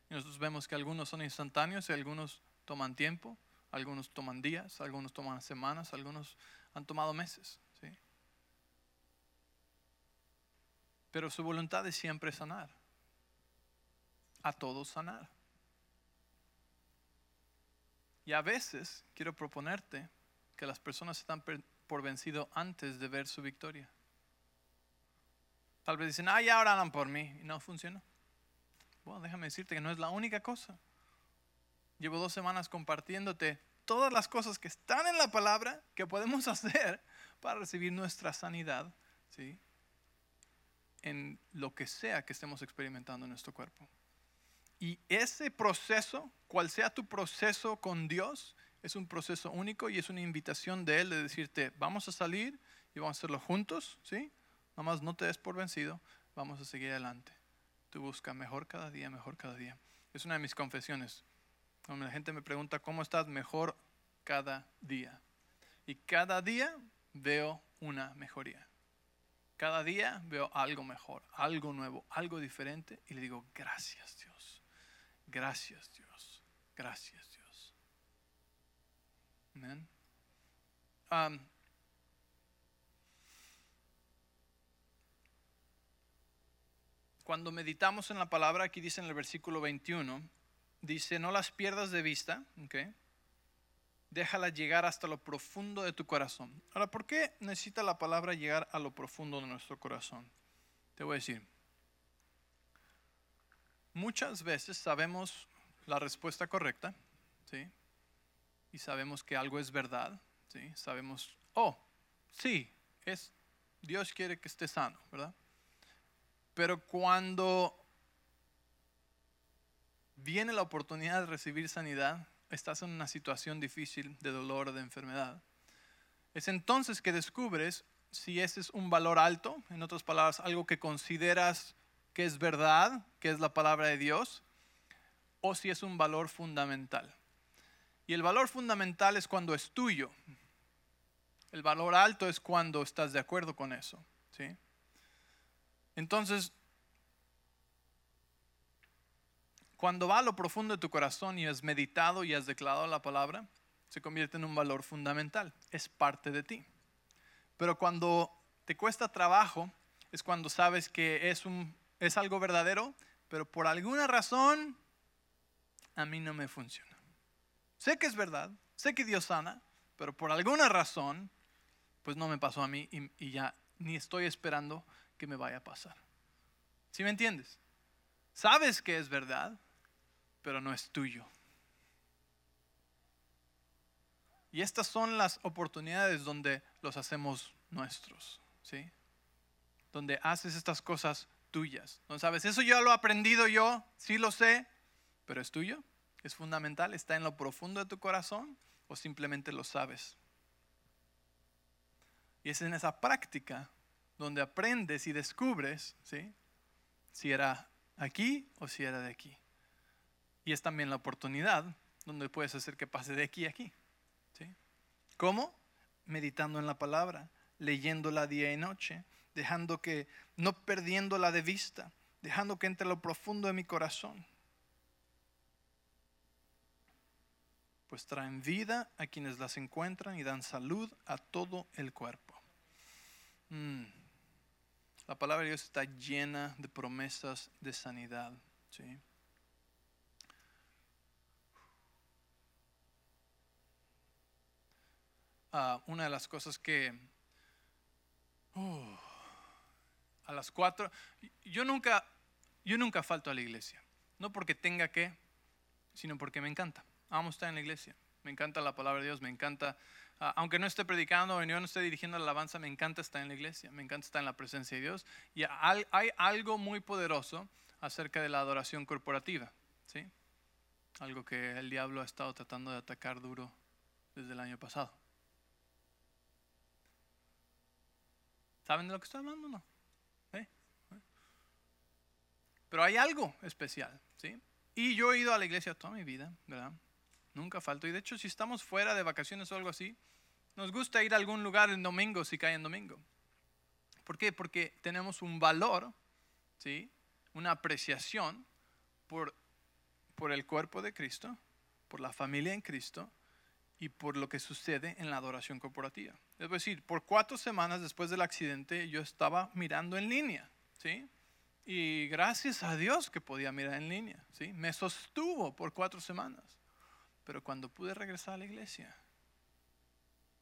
Y nosotros vemos que algunos son instantáneos y algunos toman tiempo, algunos toman días, algunos toman semanas, algunos han tomado meses. ¿sí? Pero su voluntad es siempre sanar. A todos sanar. Y a veces quiero proponerte que las personas están por vencido antes de ver su victoria. Tal vez dicen, ah, ya ahora por mí. Y no funciona. Bueno, déjame decirte que no es la única cosa. Llevo dos semanas compartiéndote todas las cosas que están en la palabra que podemos hacer para recibir nuestra sanidad, ¿sí? En lo que sea que estemos experimentando en nuestro cuerpo. Y ese proceso, cual sea tu proceso con Dios, es un proceso único y es una invitación de Él de decirte, vamos a salir y vamos a hacerlo juntos, ¿sí? Nada más no te des por vencido, vamos a seguir adelante. Tú busca mejor cada día, mejor cada día. Es una de mis confesiones. Cuando la gente me pregunta, ¿cómo estás? Mejor cada día. Y cada día veo una mejoría. Cada día veo algo mejor, algo nuevo, algo diferente y le digo, gracias Dios. Gracias Dios, gracias Dios. Amén. Cuando meditamos en la palabra, aquí dice en el versículo 21, dice, no las pierdas de vista, okay? déjala llegar hasta lo profundo de tu corazón. Ahora, ¿por qué necesita la palabra llegar a lo profundo de nuestro corazón? Te voy a decir, Muchas veces sabemos la respuesta correcta, ¿sí? Y sabemos que algo es verdad, ¿sí? Sabemos, oh, sí, es, Dios quiere que esté sano, ¿verdad? Pero cuando viene la oportunidad de recibir sanidad, estás en una situación difícil de dolor o de enfermedad, es entonces que descubres si ese es un valor alto, en otras palabras, algo que consideras que es verdad, que es la palabra de Dios, o si es un valor fundamental. Y el valor fundamental es cuando es tuyo. El valor alto es cuando estás de acuerdo con eso. ¿sí? Entonces, cuando va a lo profundo de tu corazón y has meditado y has declarado la palabra, se convierte en un valor fundamental. Es parte de ti. Pero cuando te cuesta trabajo, es cuando sabes que es un es algo verdadero, pero por alguna razón a mí no me funciona. Sé que es verdad, sé que Dios sana, pero por alguna razón, pues no me pasó a mí y, ya ni estoy esperando que me vaya a pasar. ¿Sí me entiendes? Sabes que es verdad, pero no es tuyo. Y estas son las oportunidades donde los hacemos nuestros, ¿sí? Donde haces estas cosas tuyas. No sabes, eso yo lo he aprendido yo, sí lo sé, pero es tuyo, es fundamental, está en lo profundo de tu corazón o simplemente lo sabes. Y es en esa práctica donde aprendes y descubres ¿sí? si era aquí o si era de aquí. Y es también la oportunidad donde puedes hacer que pase de aquí a aquí. ¿sí? ¿Cómo? Meditando en la palabra, leyéndola día y noche, dejando que, no perdiéndola de vista, dejando que entre lo profundo de mi corazón. Pues traen vida a quienes las encuentran y dan salud a todo el cuerpo. Mm. La palabra de Dios está llena de promesas de sanidad. ¿sí? Ah, una de las cosas que uh, a las cuatro, yo nunca, yo nunca falto a la iglesia, no porque tenga que, sino porque me encanta. Amo estar en la iglesia, me encanta la palabra de Dios, me encanta Ah, aunque no esté predicando o yo no esté dirigiendo la alabanza, me encanta estar en la iglesia, me encanta estar en la presencia de Dios. Y hay algo muy poderoso acerca de la adoración corporativa, ¿sí? Algo que el diablo ha estado tratando de atacar duro desde el año pasado. ¿Saben de lo que estoy hablando no? Pero hay algo especial, ¿sí? Y yo he ido a la iglesia toda mi vida, ¿verdad? Nunca falto. Y de hecho, si estamos fuera de vacaciones o algo así, nos gusta ir a algún lugar el domingo si cae en domingo. ¿Por qué? Porque tenemos un valor, ¿sí? una apreciación por, por el cuerpo de Cristo, por la familia en Cristo y por lo que sucede en la adoración corporativa. Es decir, por cuatro semanas después del accidente yo estaba mirando en línea, ¿sí? Y gracias a Dios que podía mirar en línea, ¿sí? Me sostuvo por cuatro semanas. Pero cuando pude regresar a la iglesia,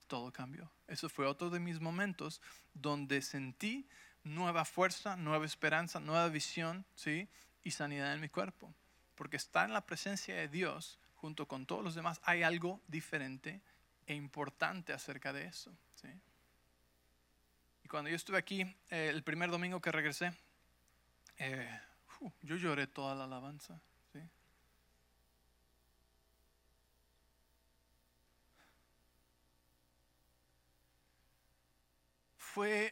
todo cambió. Eso fue otro de mis momentos donde sentí nueva fuerza, nueva esperanza, nueva visión, ¿sí? Y sanidad en mi cuerpo. Porque estar en la presencia de Dios junto con todos los demás, hay algo diferente e importante acerca de eso, ¿sí? Y cuando yo estuve aquí, eh, el primer domingo que regresé, eh, yo lloré toda la alabanza. Fue,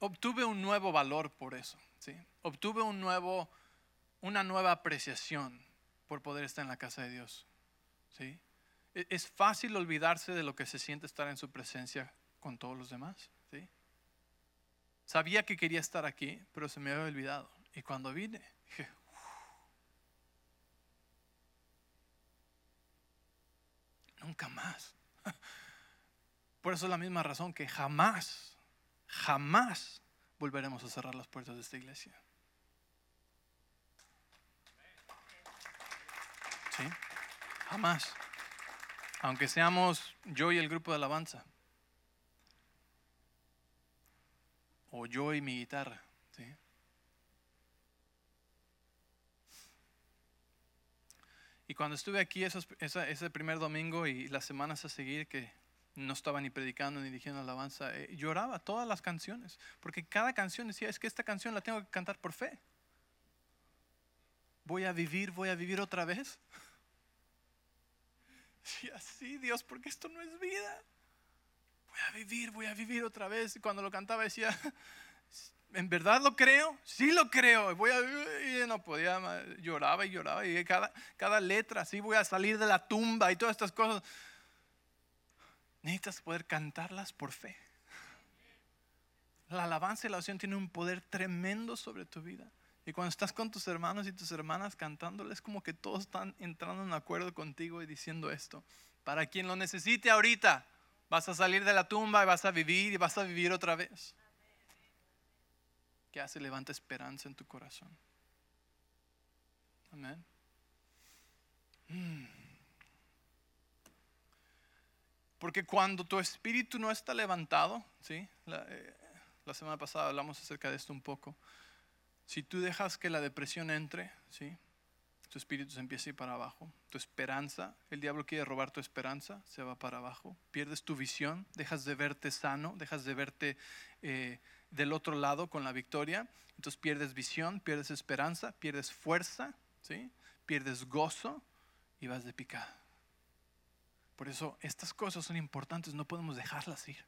obtuve un nuevo valor por eso, ¿sí? obtuve un nuevo, una nueva apreciación por poder estar en la casa de Dios. ¿sí? E, es fácil olvidarse de lo que se siente estar en su presencia con todos los demás. ¿sí? Sabía que quería estar aquí, pero se me había olvidado. Y cuando vine, dije, nunca más. Por eso es la misma razón que jamás, jamás volveremos a cerrar las puertas de esta iglesia. Jamás. Aunque seamos yo y el grupo de alabanza. O yo y mi guitarra. ¿sí? Y cuando estuve aquí ese primer domingo y las semanas a seguir que no estaba ni predicando ni dirigiendo alabanza, eh, lloraba todas las canciones, porque cada canción decía, es que esta canción la tengo que cantar por fe. Voy a vivir, voy a vivir otra vez. Y así, Dios, porque esto no es vida. Voy a vivir, voy a vivir otra vez. Y cuando lo cantaba decía, ¿en verdad lo creo? Sí lo creo. Voy a, y no podía, lloraba y lloraba. Y cada, cada letra, sí, voy a salir de la tumba y todas estas cosas. Necesitas poder cantarlas por fe. La alabanza y la oración tienen un poder tremendo sobre tu vida. Y cuando estás con tus hermanos y tus hermanas cantándoles, como que todos están entrando en acuerdo contigo y diciendo esto. Para quien lo necesite ahorita, vas a salir de la tumba y vas a vivir y vas a vivir otra vez que hace levanta esperanza en tu corazón. Amén. Mm. Porque cuando tu espíritu no está levantado, ¿sí? La, eh, la, semana pasada hablamos acerca de esto un poco. Si tú dejas que la depresión entre, ¿sí? tu espíritu se empieza a ir para abajo. Tu esperanza, el diablo quiere robar tu esperanza, se va para abajo. Pierdes tu visión, dejas de verte sano, dejas de verte eh, del otro lado con la victoria. Entonces pierdes visión, pierdes esperanza, pierdes fuerza, ¿sí? pierdes gozo y vas de picada. Por eso estas cosas son importantes, no podemos dejarlas ir.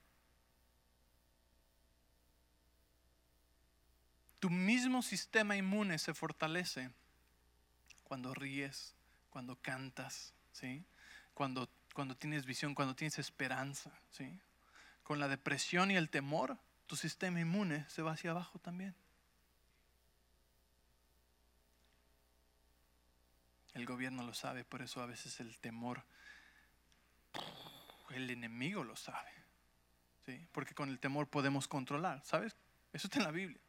tu mismo sistema inmune se fortalece cuando ríes, cuando cantas, ¿sí? Cuando, cuando tienes visión, cuando tienes esperanza, ¿sí? Con la depresión y el temor, tu sistema inmune se va hacia abajo también. El gobierno lo sabe, por eso a veces el temor, el enemigo lo sabe. ¿sí? Porque con el temor podemos controlar, ¿sabes? Eso está en la Biblia.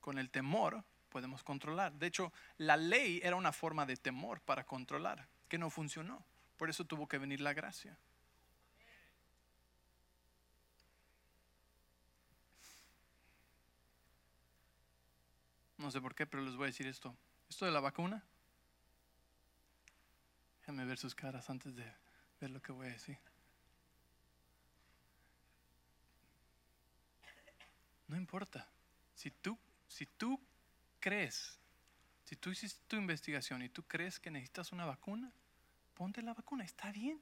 Con el temor podemos controlar. De hecho, la ley era una forma de temor para controlar, que no funcionó. Por eso tuvo que venir la gracia. No sé por qué, pero les voy a decir esto. Esto de la vacuna Déjenme ver sus caras antes de ver lo que voy a decir. No importa. Si tú, si tú crees, si tú hiciste tu investigación y tú crees que necesitas una vacuna, ponte la vacuna, está bien.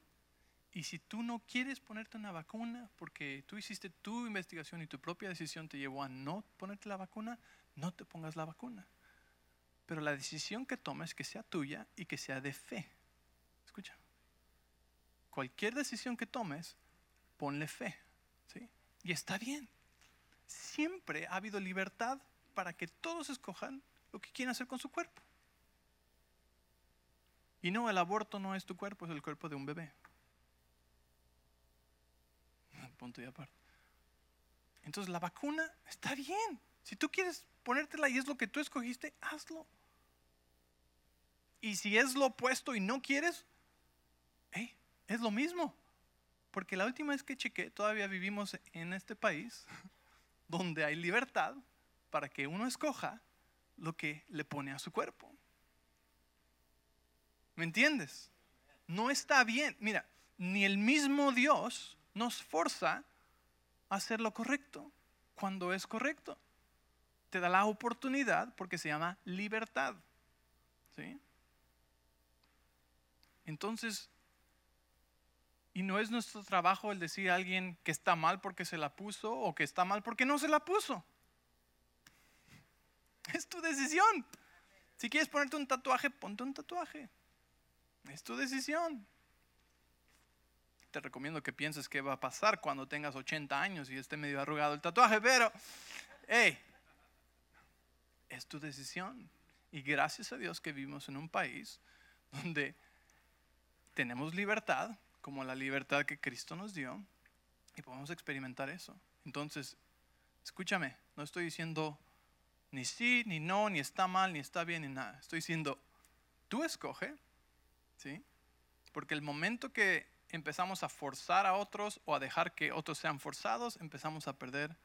Y si tú no quieres ponerte una vacuna porque tú hiciste tu investigación y tu propia decisión te llevó a no ponerte la vacuna, no te pongas la vacuna. Pero la decisión que tomes que sea tuya y que sea de fe. Escucha. Cualquier decisión que tomes, ponle fe. ¿sí? Y está bien. Siempre ha habido libertad para que todos escojan lo que quieren hacer con su cuerpo. Y no, el aborto no es tu cuerpo, es el cuerpo de un bebé. Punto y aparte. Entonces la vacuna está bien. Si tú quieres ponértela y es lo que tú escogiste, hazlo. Y si es lo opuesto y no quieres, es lo mismo. Porque la última vez que chequé, todavía vivimos en este país donde hay libertad para que uno escoja lo que le pone a su cuerpo. ¿Me entiendes? No está bien. Mira, ni el mismo Dios nos forza a hacer lo correcto cuando es correcto. Te da la oportunidad porque se llama libertad. ¿Sí? Entonces, y no es nuestro trabajo el decir a alguien que está mal porque se la puso o que está mal porque no se la puso. Es tu decisión. Si quieres ponerte un tatuaje, ponte un tatuaje. Es tu decisión. Te recomiendo que pienses qué va a pasar cuando tengas 80 años y esté medio arrugado el tatuaje, pero, hey, es tu decisión. Y gracias a Dios que vivimos en un país donde tenemos libertad, como la libertad que Cristo nos dio y podemos experimentar eso. Entonces, escúchame, no estoy diciendo ni sí, ni no, ni está mal, ni está bien, ni nada. Estoy diciendo, tú escoge, ¿sí? Porque el momento que empezamos a forzar a otros o a dejar que otros sean forzados, empezamos a perder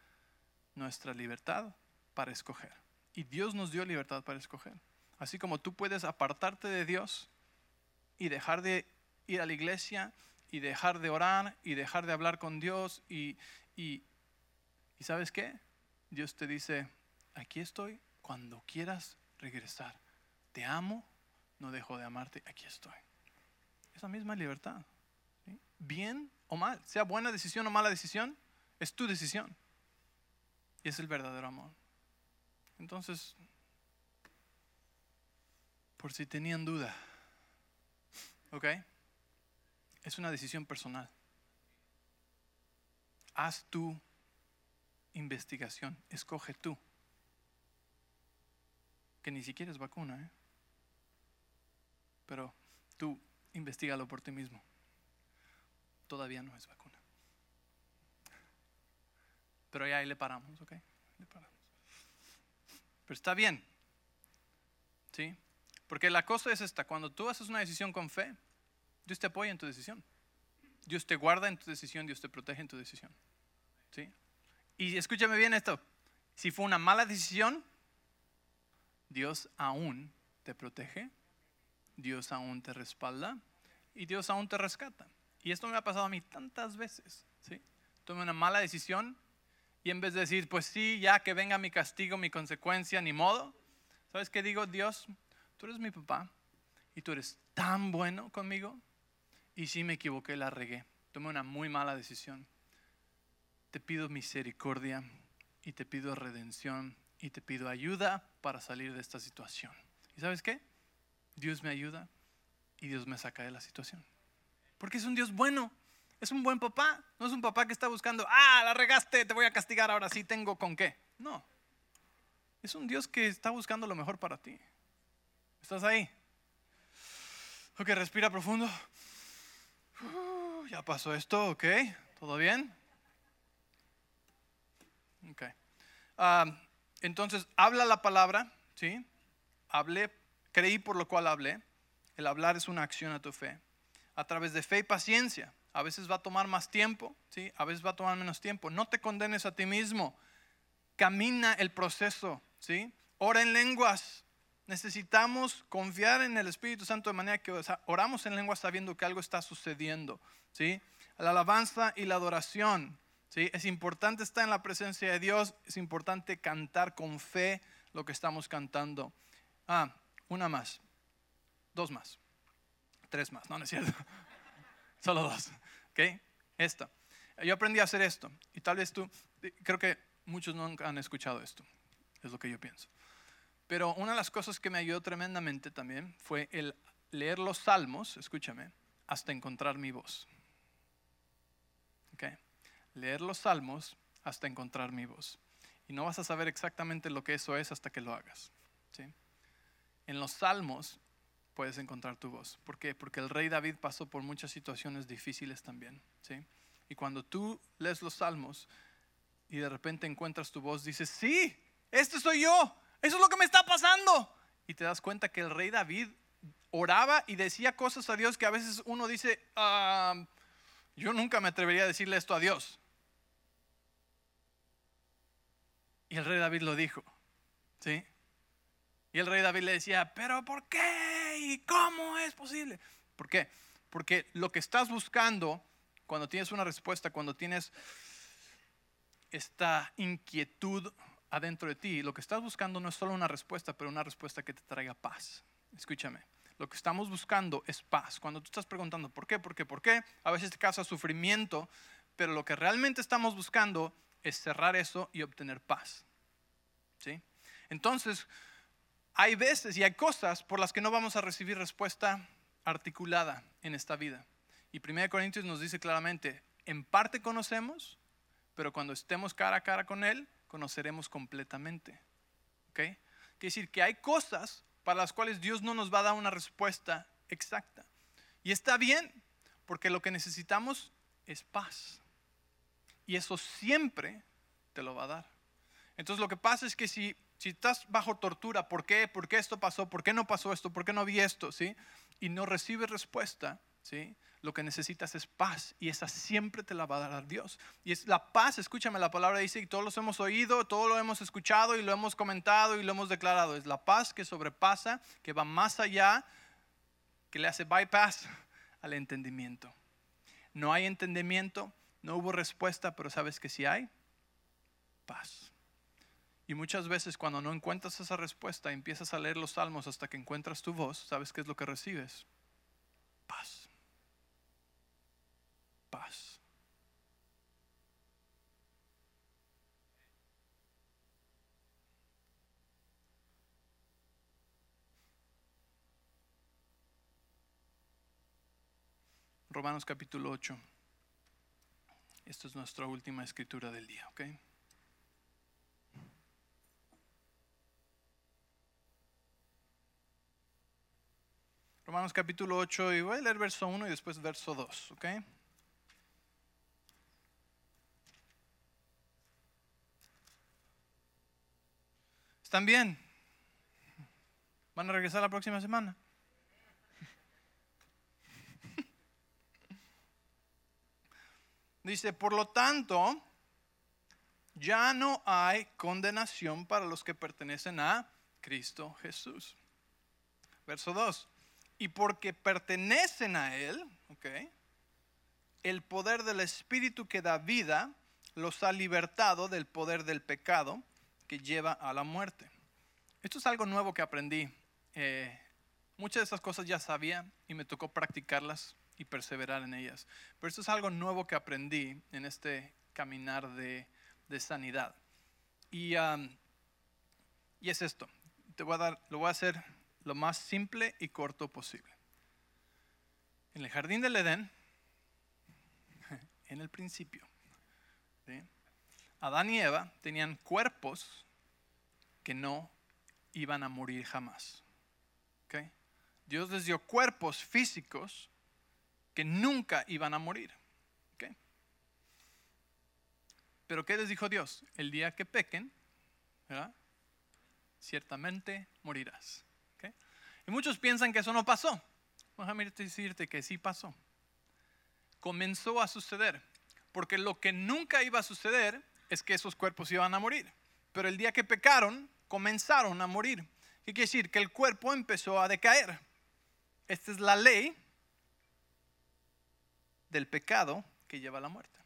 nuestra libertad para escoger. Y Dios nos dio libertad para escoger. Así como tú puedes apartarte de Dios y dejar de ir a la iglesia y dejar de orar y dejar de hablar con Dios y, y, ¿sabes qué? Dios te dice, aquí estoy cuando quieras regresar. Te amo, no dejo de amarte, aquí estoy. Esa misma libertad. Bien o mal, sea buena decisión o mala decisión, es tu decisión. Y es el verdadero amor. Entonces, por si tenían duda, ¿ok? Es una decisión personal. Haz tu investigación, escoge tú. Que ni siquiera es vacuna, ¿eh? pero tú investigalo por ti mismo. Todavía no es vacuna. Pero ya ahí le paramos, ¿ok? Le paramos. Pero está bien. ¿Sí? Porque la cosa es esta, cuando tú haces una decisión con fe, Dios te apoya en tu decisión. Dios te guarda en tu decisión, Dios te protege en tu decisión. ¿Sí? Y escúchame bien esto, si fue una mala decisión, Dios aún te protege, Dios aún te respalda y Dios aún te rescata. Y esto me ha pasado a mí tantas veces. ¿sí? Tomé una mala decisión y en vez de decir, pues sí, ya que venga mi castigo, mi consecuencia, ni modo, ¿sabes qué digo? Dios, tú eres mi papá y tú eres tan bueno conmigo y si me equivoqué, la regué. Tomé una muy mala decisión. Te pido misericordia y te pido redención y te pido ayuda para salir de esta situación. ¿Y sabes qué? Dios me ayuda y Dios me saca de la situación. Porque es un Dios bueno, es un buen papá, no es un papá que está buscando, ah, la regaste, te voy a castigar, ahora sí tengo con qué. No, es un Dios que está buscando lo mejor para ti. ¿Estás ahí? Ok, respira profundo. Uh, ya pasó esto, ok, ¿todo bien? Ok. Ah, entonces, habla la palabra, ¿sí? Hablé, creí por lo cual hablé. El hablar es una acción a tu fe. A través de fe y paciencia. A veces va a tomar más tiempo, ¿sí? A veces va a tomar menos tiempo. No te condenes a ti mismo. Camina el proceso, ¿sí? Ora en lenguas. Necesitamos confiar en el Espíritu Santo de manera que oramos en lenguas sabiendo que algo está sucediendo, ¿sí? La alabanza y la adoración, ¿sí? Es importante estar en la presencia de Dios, es importante cantar con fe lo que estamos cantando. Ah, una más, dos más, tres más, no, no es cierto, solo dos, ¿ok? Esta. Yo aprendí a hacer esto y tal vez tú, creo que muchos no han escuchado esto, es lo que yo pienso. Pero una de las cosas que me ayudó tremendamente también fue el leer los salmos, escúchame, hasta encontrar mi voz. Okay leer los salmos hasta encontrar mi voz. Y no vas a saber exactamente lo que eso es hasta que lo hagas. ¿sí? En los salmos puedes encontrar tu voz. ¿Por qué? Porque el rey David pasó por muchas situaciones difíciles también. ¿sí? Y cuando tú lees los salmos y de repente encuentras tu voz, dices, sí, este soy yo, eso es lo que me está pasando. Y te das cuenta que el rey David oraba y decía cosas a Dios que a veces uno dice, ah, yo nunca me atrevería a decirle esto a Dios. Y el rey David lo dijo. ¿Sí? Y el rey David le decía, pero ¿por qué? ¿Y cómo es posible? ¿Por qué? Porque lo que estás buscando, cuando tienes una respuesta, cuando tienes esta inquietud adentro de ti, lo que estás buscando no es solo una respuesta, pero una respuesta que te traiga paz. Escúchame. Lo que estamos buscando es paz. Cuando tú estás preguntando por qué, por qué, por qué, a veces te causa sufrimiento, pero lo que realmente estamos buscando es cerrar eso y obtener paz. ¿Sí? Entonces, hay veces y hay cosas por las que no vamos a recibir respuesta articulada en esta vida. Y 1 Corintios nos dice claramente, en parte conocemos, pero cuando estemos cara a cara con Él, conoceremos completamente. ¿Ok? Quiere decir que hay cosas para las cuales Dios no nos va a dar una respuesta exacta. Y está bien, porque lo que necesitamos es paz. Y eso siempre te lo va a dar. Entonces lo que pasa es que si, si estás bajo tortura, ¿por qué? ¿Por qué esto pasó? ¿Por qué no pasó esto? ¿Por qué no vi esto? ¿Sí? Y no recibes respuesta, ¿sí? lo que necesitas es paz y esa siempre te la va a dar Dios. Y es la paz, escúchame, la palabra dice, y todos los hemos oído, todos lo hemos escuchado y lo hemos comentado y lo hemos declarado. Es la paz que sobrepasa, que va más allá, que le hace bypass al entendimiento. No hay entendimiento, no hubo respuesta, pero sabes que sí hay paz. Y muchas veces cuando no encuentras esa respuesta, empiezas a leer los salmos hasta que encuentras tu voz, ¿sabes qué es lo que recibes? Paz paz. Romanos capítulo 8. Esta es nuestra última escritura del día, ¿ok? Romanos capítulo 8 y voy a leer verso 1 y después verso 2, ¿ok? ¿Están bien? ¿Van a regresar la próxima semana? Dice, por lo tanto, ya no hay condenación para los que pertenecen a Cristo Jesús. Verso 2. Y porque pertenecen a Él, okay, el poder del Espíritu que da vida los ha libertado del poder del pecado que lleva a la muerte. Esto es algo nuevo que aprendí. Eh, muchas de esas cosas ya sabía y me tocó practicarlas y perseverar en ellas. Pero esto es algo nuevo que aprendí en este caminar de, sanidad. Y Y es esto. Te voy a dar, lo voy a hacer lo más simple y corto posible. En el jardín del Edén, en el principio, Adán y Eva tenían cuerpos que no iban a morir jamás. Dios les dio cuerpos físicos que nunca iban a morir. Pero ¿qué les dijo Dios? El día que pequen, ciertamente morirás. Y muchos piensan que eso no pasó. Déjame decirte que sí pasó. Comenzó a suceder. Porque lo que nunca iba a suceder es que esos cuerpos iban a morir. Pero el día que pecaron, comenzaron a morir. ¿Qué quiere decir? Que el cuerpo empezó a decaer. Esta es la ley del pecado que lleva a la muerte.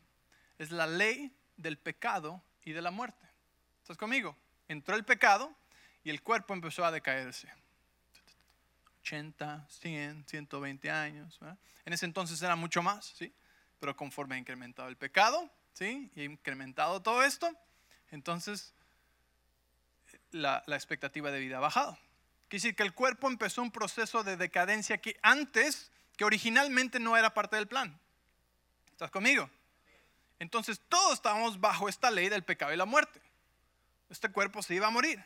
Es la ley del pecado y de la muerte. ¿Estás conmigo? Entró el pecado y el cuerpo empezó a decaerse. 80, 100, 120 años. En ese entonces era mucho más, ¿sí? Pero conforme ha incrementado el pecado, ¿sí? Y ha incrementado todo esto, entonces la, expectativa de vida ha bajado. Quiere decir que el cuerpo empezó un proceso de decadencia que antes, que originalmente no era parte del plan. ¿Estás conmigo? Entonces todos estábamos bajo esta ley del pecado y la muerte. Este cuerpo se iba a morir.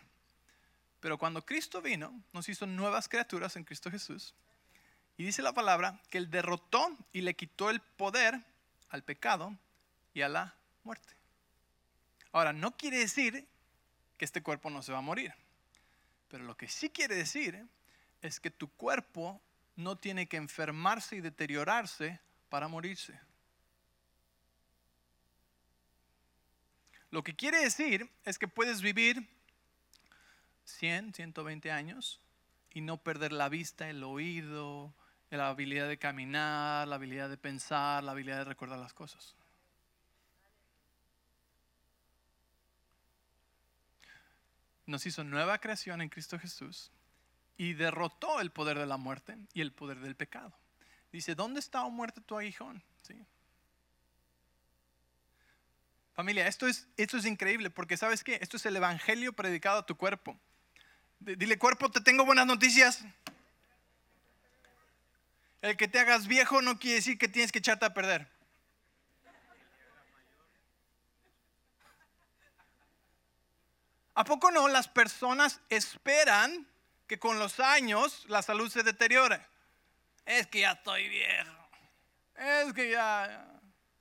Pero cuando Cristo vino, nos hizo nuevas criaturas en Cristo Jesús. Y dice la palabra que Él derrotó y le quitó el poder al pecado y a la muerte. Ahora, no quiere decir que este cuerpo no se va a morir. Pero lo que sí quiere decir es que tu cuerpo no tiene que enfermarse y deteriorarse para morirse. Lo que quiere decir es que puedes vivir 100, 120 años y no perder la vista, el oído, la habilidad de caminar, la habilidad de pensar, la habilidad de recordar las cosas. Nos hizo nueva creación en Cristo Jesús y derrotó el poder de la muerte y el poder del pecado. Dice, ¿dónde está o muerte tu aguijón? ¿Sí? Familia, esto es, esto es increíble porque sabes qué, esto es el evangelio predicado a tu cuerpo. Dile, cuerpo, te tengo buenas noticias. El que te hagas viejo no quiere decir que tienes que echarte a perder. ¿A poco no las personas esperan que con los años la salud se deteriore? Es que ya estoy viejo. Es que ya,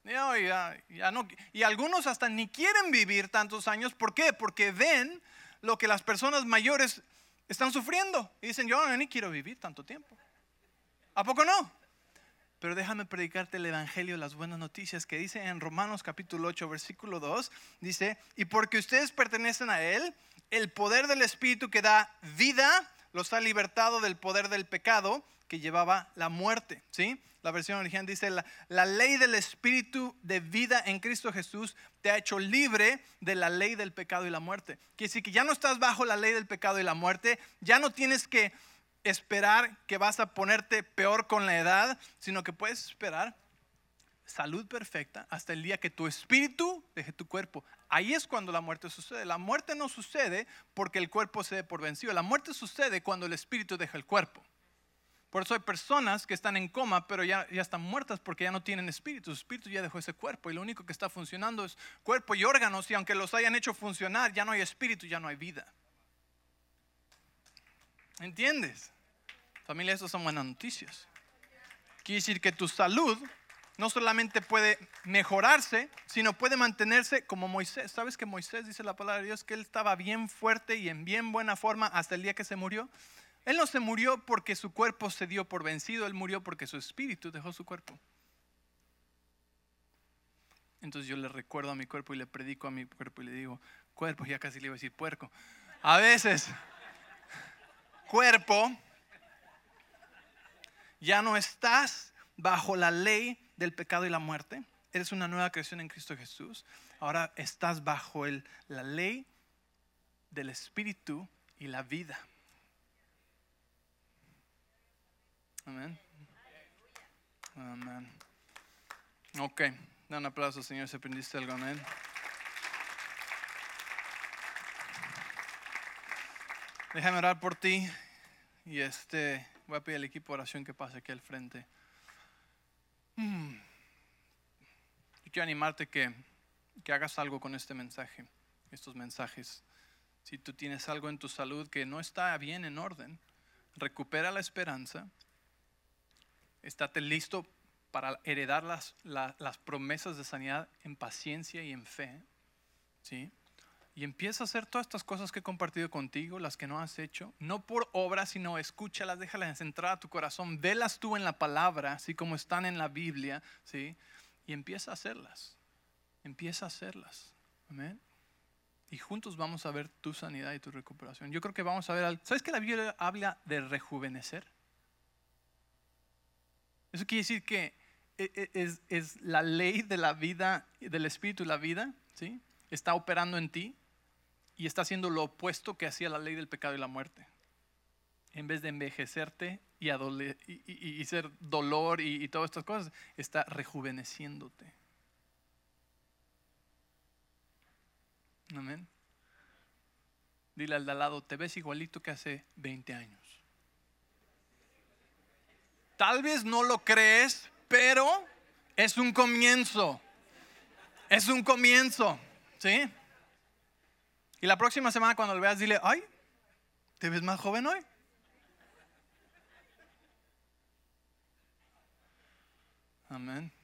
ya, no. Y algunos hasta ni quieren vivir tantos años. ¿Por qué? Porque ven lo que las personas mayores están sufriendo. Y dicen, yo ni quiero vivir tanto tiempo. ¿A poco no? Pero déjame predicarte el Evangelio, las buenas noticias que dice en Romanos capítulo 8, versículo 2. Dice, y porque ustedes pertenecen a Él, el poder del Espíritu que da vida los ha libertado del poder del pecado que llevaba la muerte. ¿Sí? La versión original dice, la, la, ley del Espíritu de vida en Cristo Jesús te ha hecho libre de la ley del pecado y la muerte. Quiere decir que ya no estás bajo la ley del pecado y la muerte, ya no tienes que esperar que vas a ponerte peor con la edad, sino que puedes esperar salud perfecta hasta el día que tu espíritu deje tu cuerpo. Ahí es cuando la muerte sucede. La muerte no sucede porque el cuerpo se dé por vencido. La muerte sucede cuando el espíritu deja el cuerpo. Por eso hay personas que están en coma, pero ya, ya están muertas porque ya no tienen espíritu. Su espíritu ya dejó ese cuerpo y lo único que está funcionando es cuerpo y órganos. Y aunque los hayan hecho funcionar, ya no hay espíritu, ya no hay vida. ¿Entiendes? Familia, eso son buenas noticias. Quiere decir que tu salud no solamente puede mejorarse, sino puede mantenerse como Moisés. ¿Sabes que Moisés dice la palabra de Dios que él estaba bien fuerte y en bien buena forma hasta el día que se murió? Él no se murió porque su cuerpo se dio por vencido, él murió porque su espíritu dejó su cuerpo. Entonces yo le recuerdo a mi cuerpo y le predico a mi cuerpo y le digo, cuerpo, ya casi le iba a decir puerco. A veces, cuerpo, ya no estás bajo la ley del pecado y la muerte. Eres una nueva creación en Cristo Jesús. Ahora estás bajo la ley del espíritu y la vida. Amén. Amén. Ok, da un aplauso, Señor, si aprendiste algo, amén. Déjame orar por ti y este voy a pedir al equipo de oración que pase aquí al frente. Mm. Y quiero animarte que, que hagas algo con este mensaje, estos mensajes. Si tú tienes algo en tu salud que no está bien en orden, recupera la esperanza, estate listo para heredar las, las promesas de sanidad en paciencia y en fe. ¿sí? Y empieza a hacer todas estas cosas que he compartido contigo, las que no has hecho, no por obra, sino escúchalas, déjalas entrar a tu corazón, velas tú en la palabra, así como están en la Biblia, ¿sí? Y empieza a hacerlas, empieza a hacerlas. Amén. Y juntos vamos a ver tu sanidad y tu recuperación. Yo creo que vamos a ver, ¿sabes que la Biblia habla de rejuvenecer? Eso quiere decir que e, e, es, la ley de la vida, del espíritu y la vida, ¿sí? Está operando en ti y está haciendo lo opuesto que hacía la ley del pecado y la muerte. En vez de envejecerte y, y, ser dolor y todas estas cosas, está rejuveneciéndote. Amén. Dile al de al lado, te ves igualito que hace 20 años. Tal vez no lo crees, pero es un comienzo. Es un comienzo. ¿Sí? Y la próxima semana cuando lo veas, dile, ay, ¿te ves más joven hoy? Amén.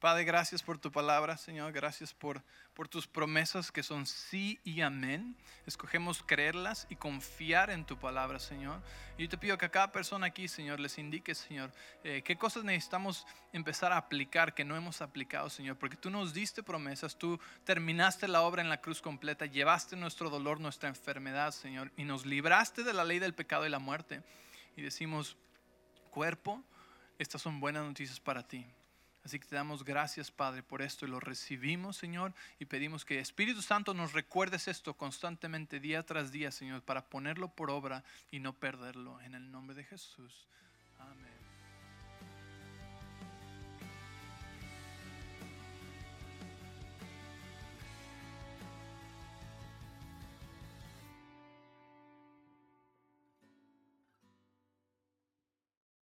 Padre, gracias por tu palabra, Señor. Gracias por, por tus promesas que son sí y amén. Escogemos creerlas y confiar en tu palabra, Señor. Y yo te pido que a cada persona aquí, Señor, les indique, Señor, eh, qué cosas necesitamos empezar a aplicar que no hemos aplicado, Señor. Porque tú nos diste promesas, tú terminaste la obra en la cruz completa, llevaste nuestro dolor, nuestra enfermedad, Señor, y nos libraste de la ley del pecado y la muerte. Y decimos, cuerpo, estas son buenas noticias para ti. Así que te damos gracias, Padre, por esto y lo recibimos, Señor, y pedimos que Espíritu Santo nos recuerdes esto constantemente, día tras día, Señor, para ponerlo por obra y no perderlo. En el nombre de Jesús. Amén.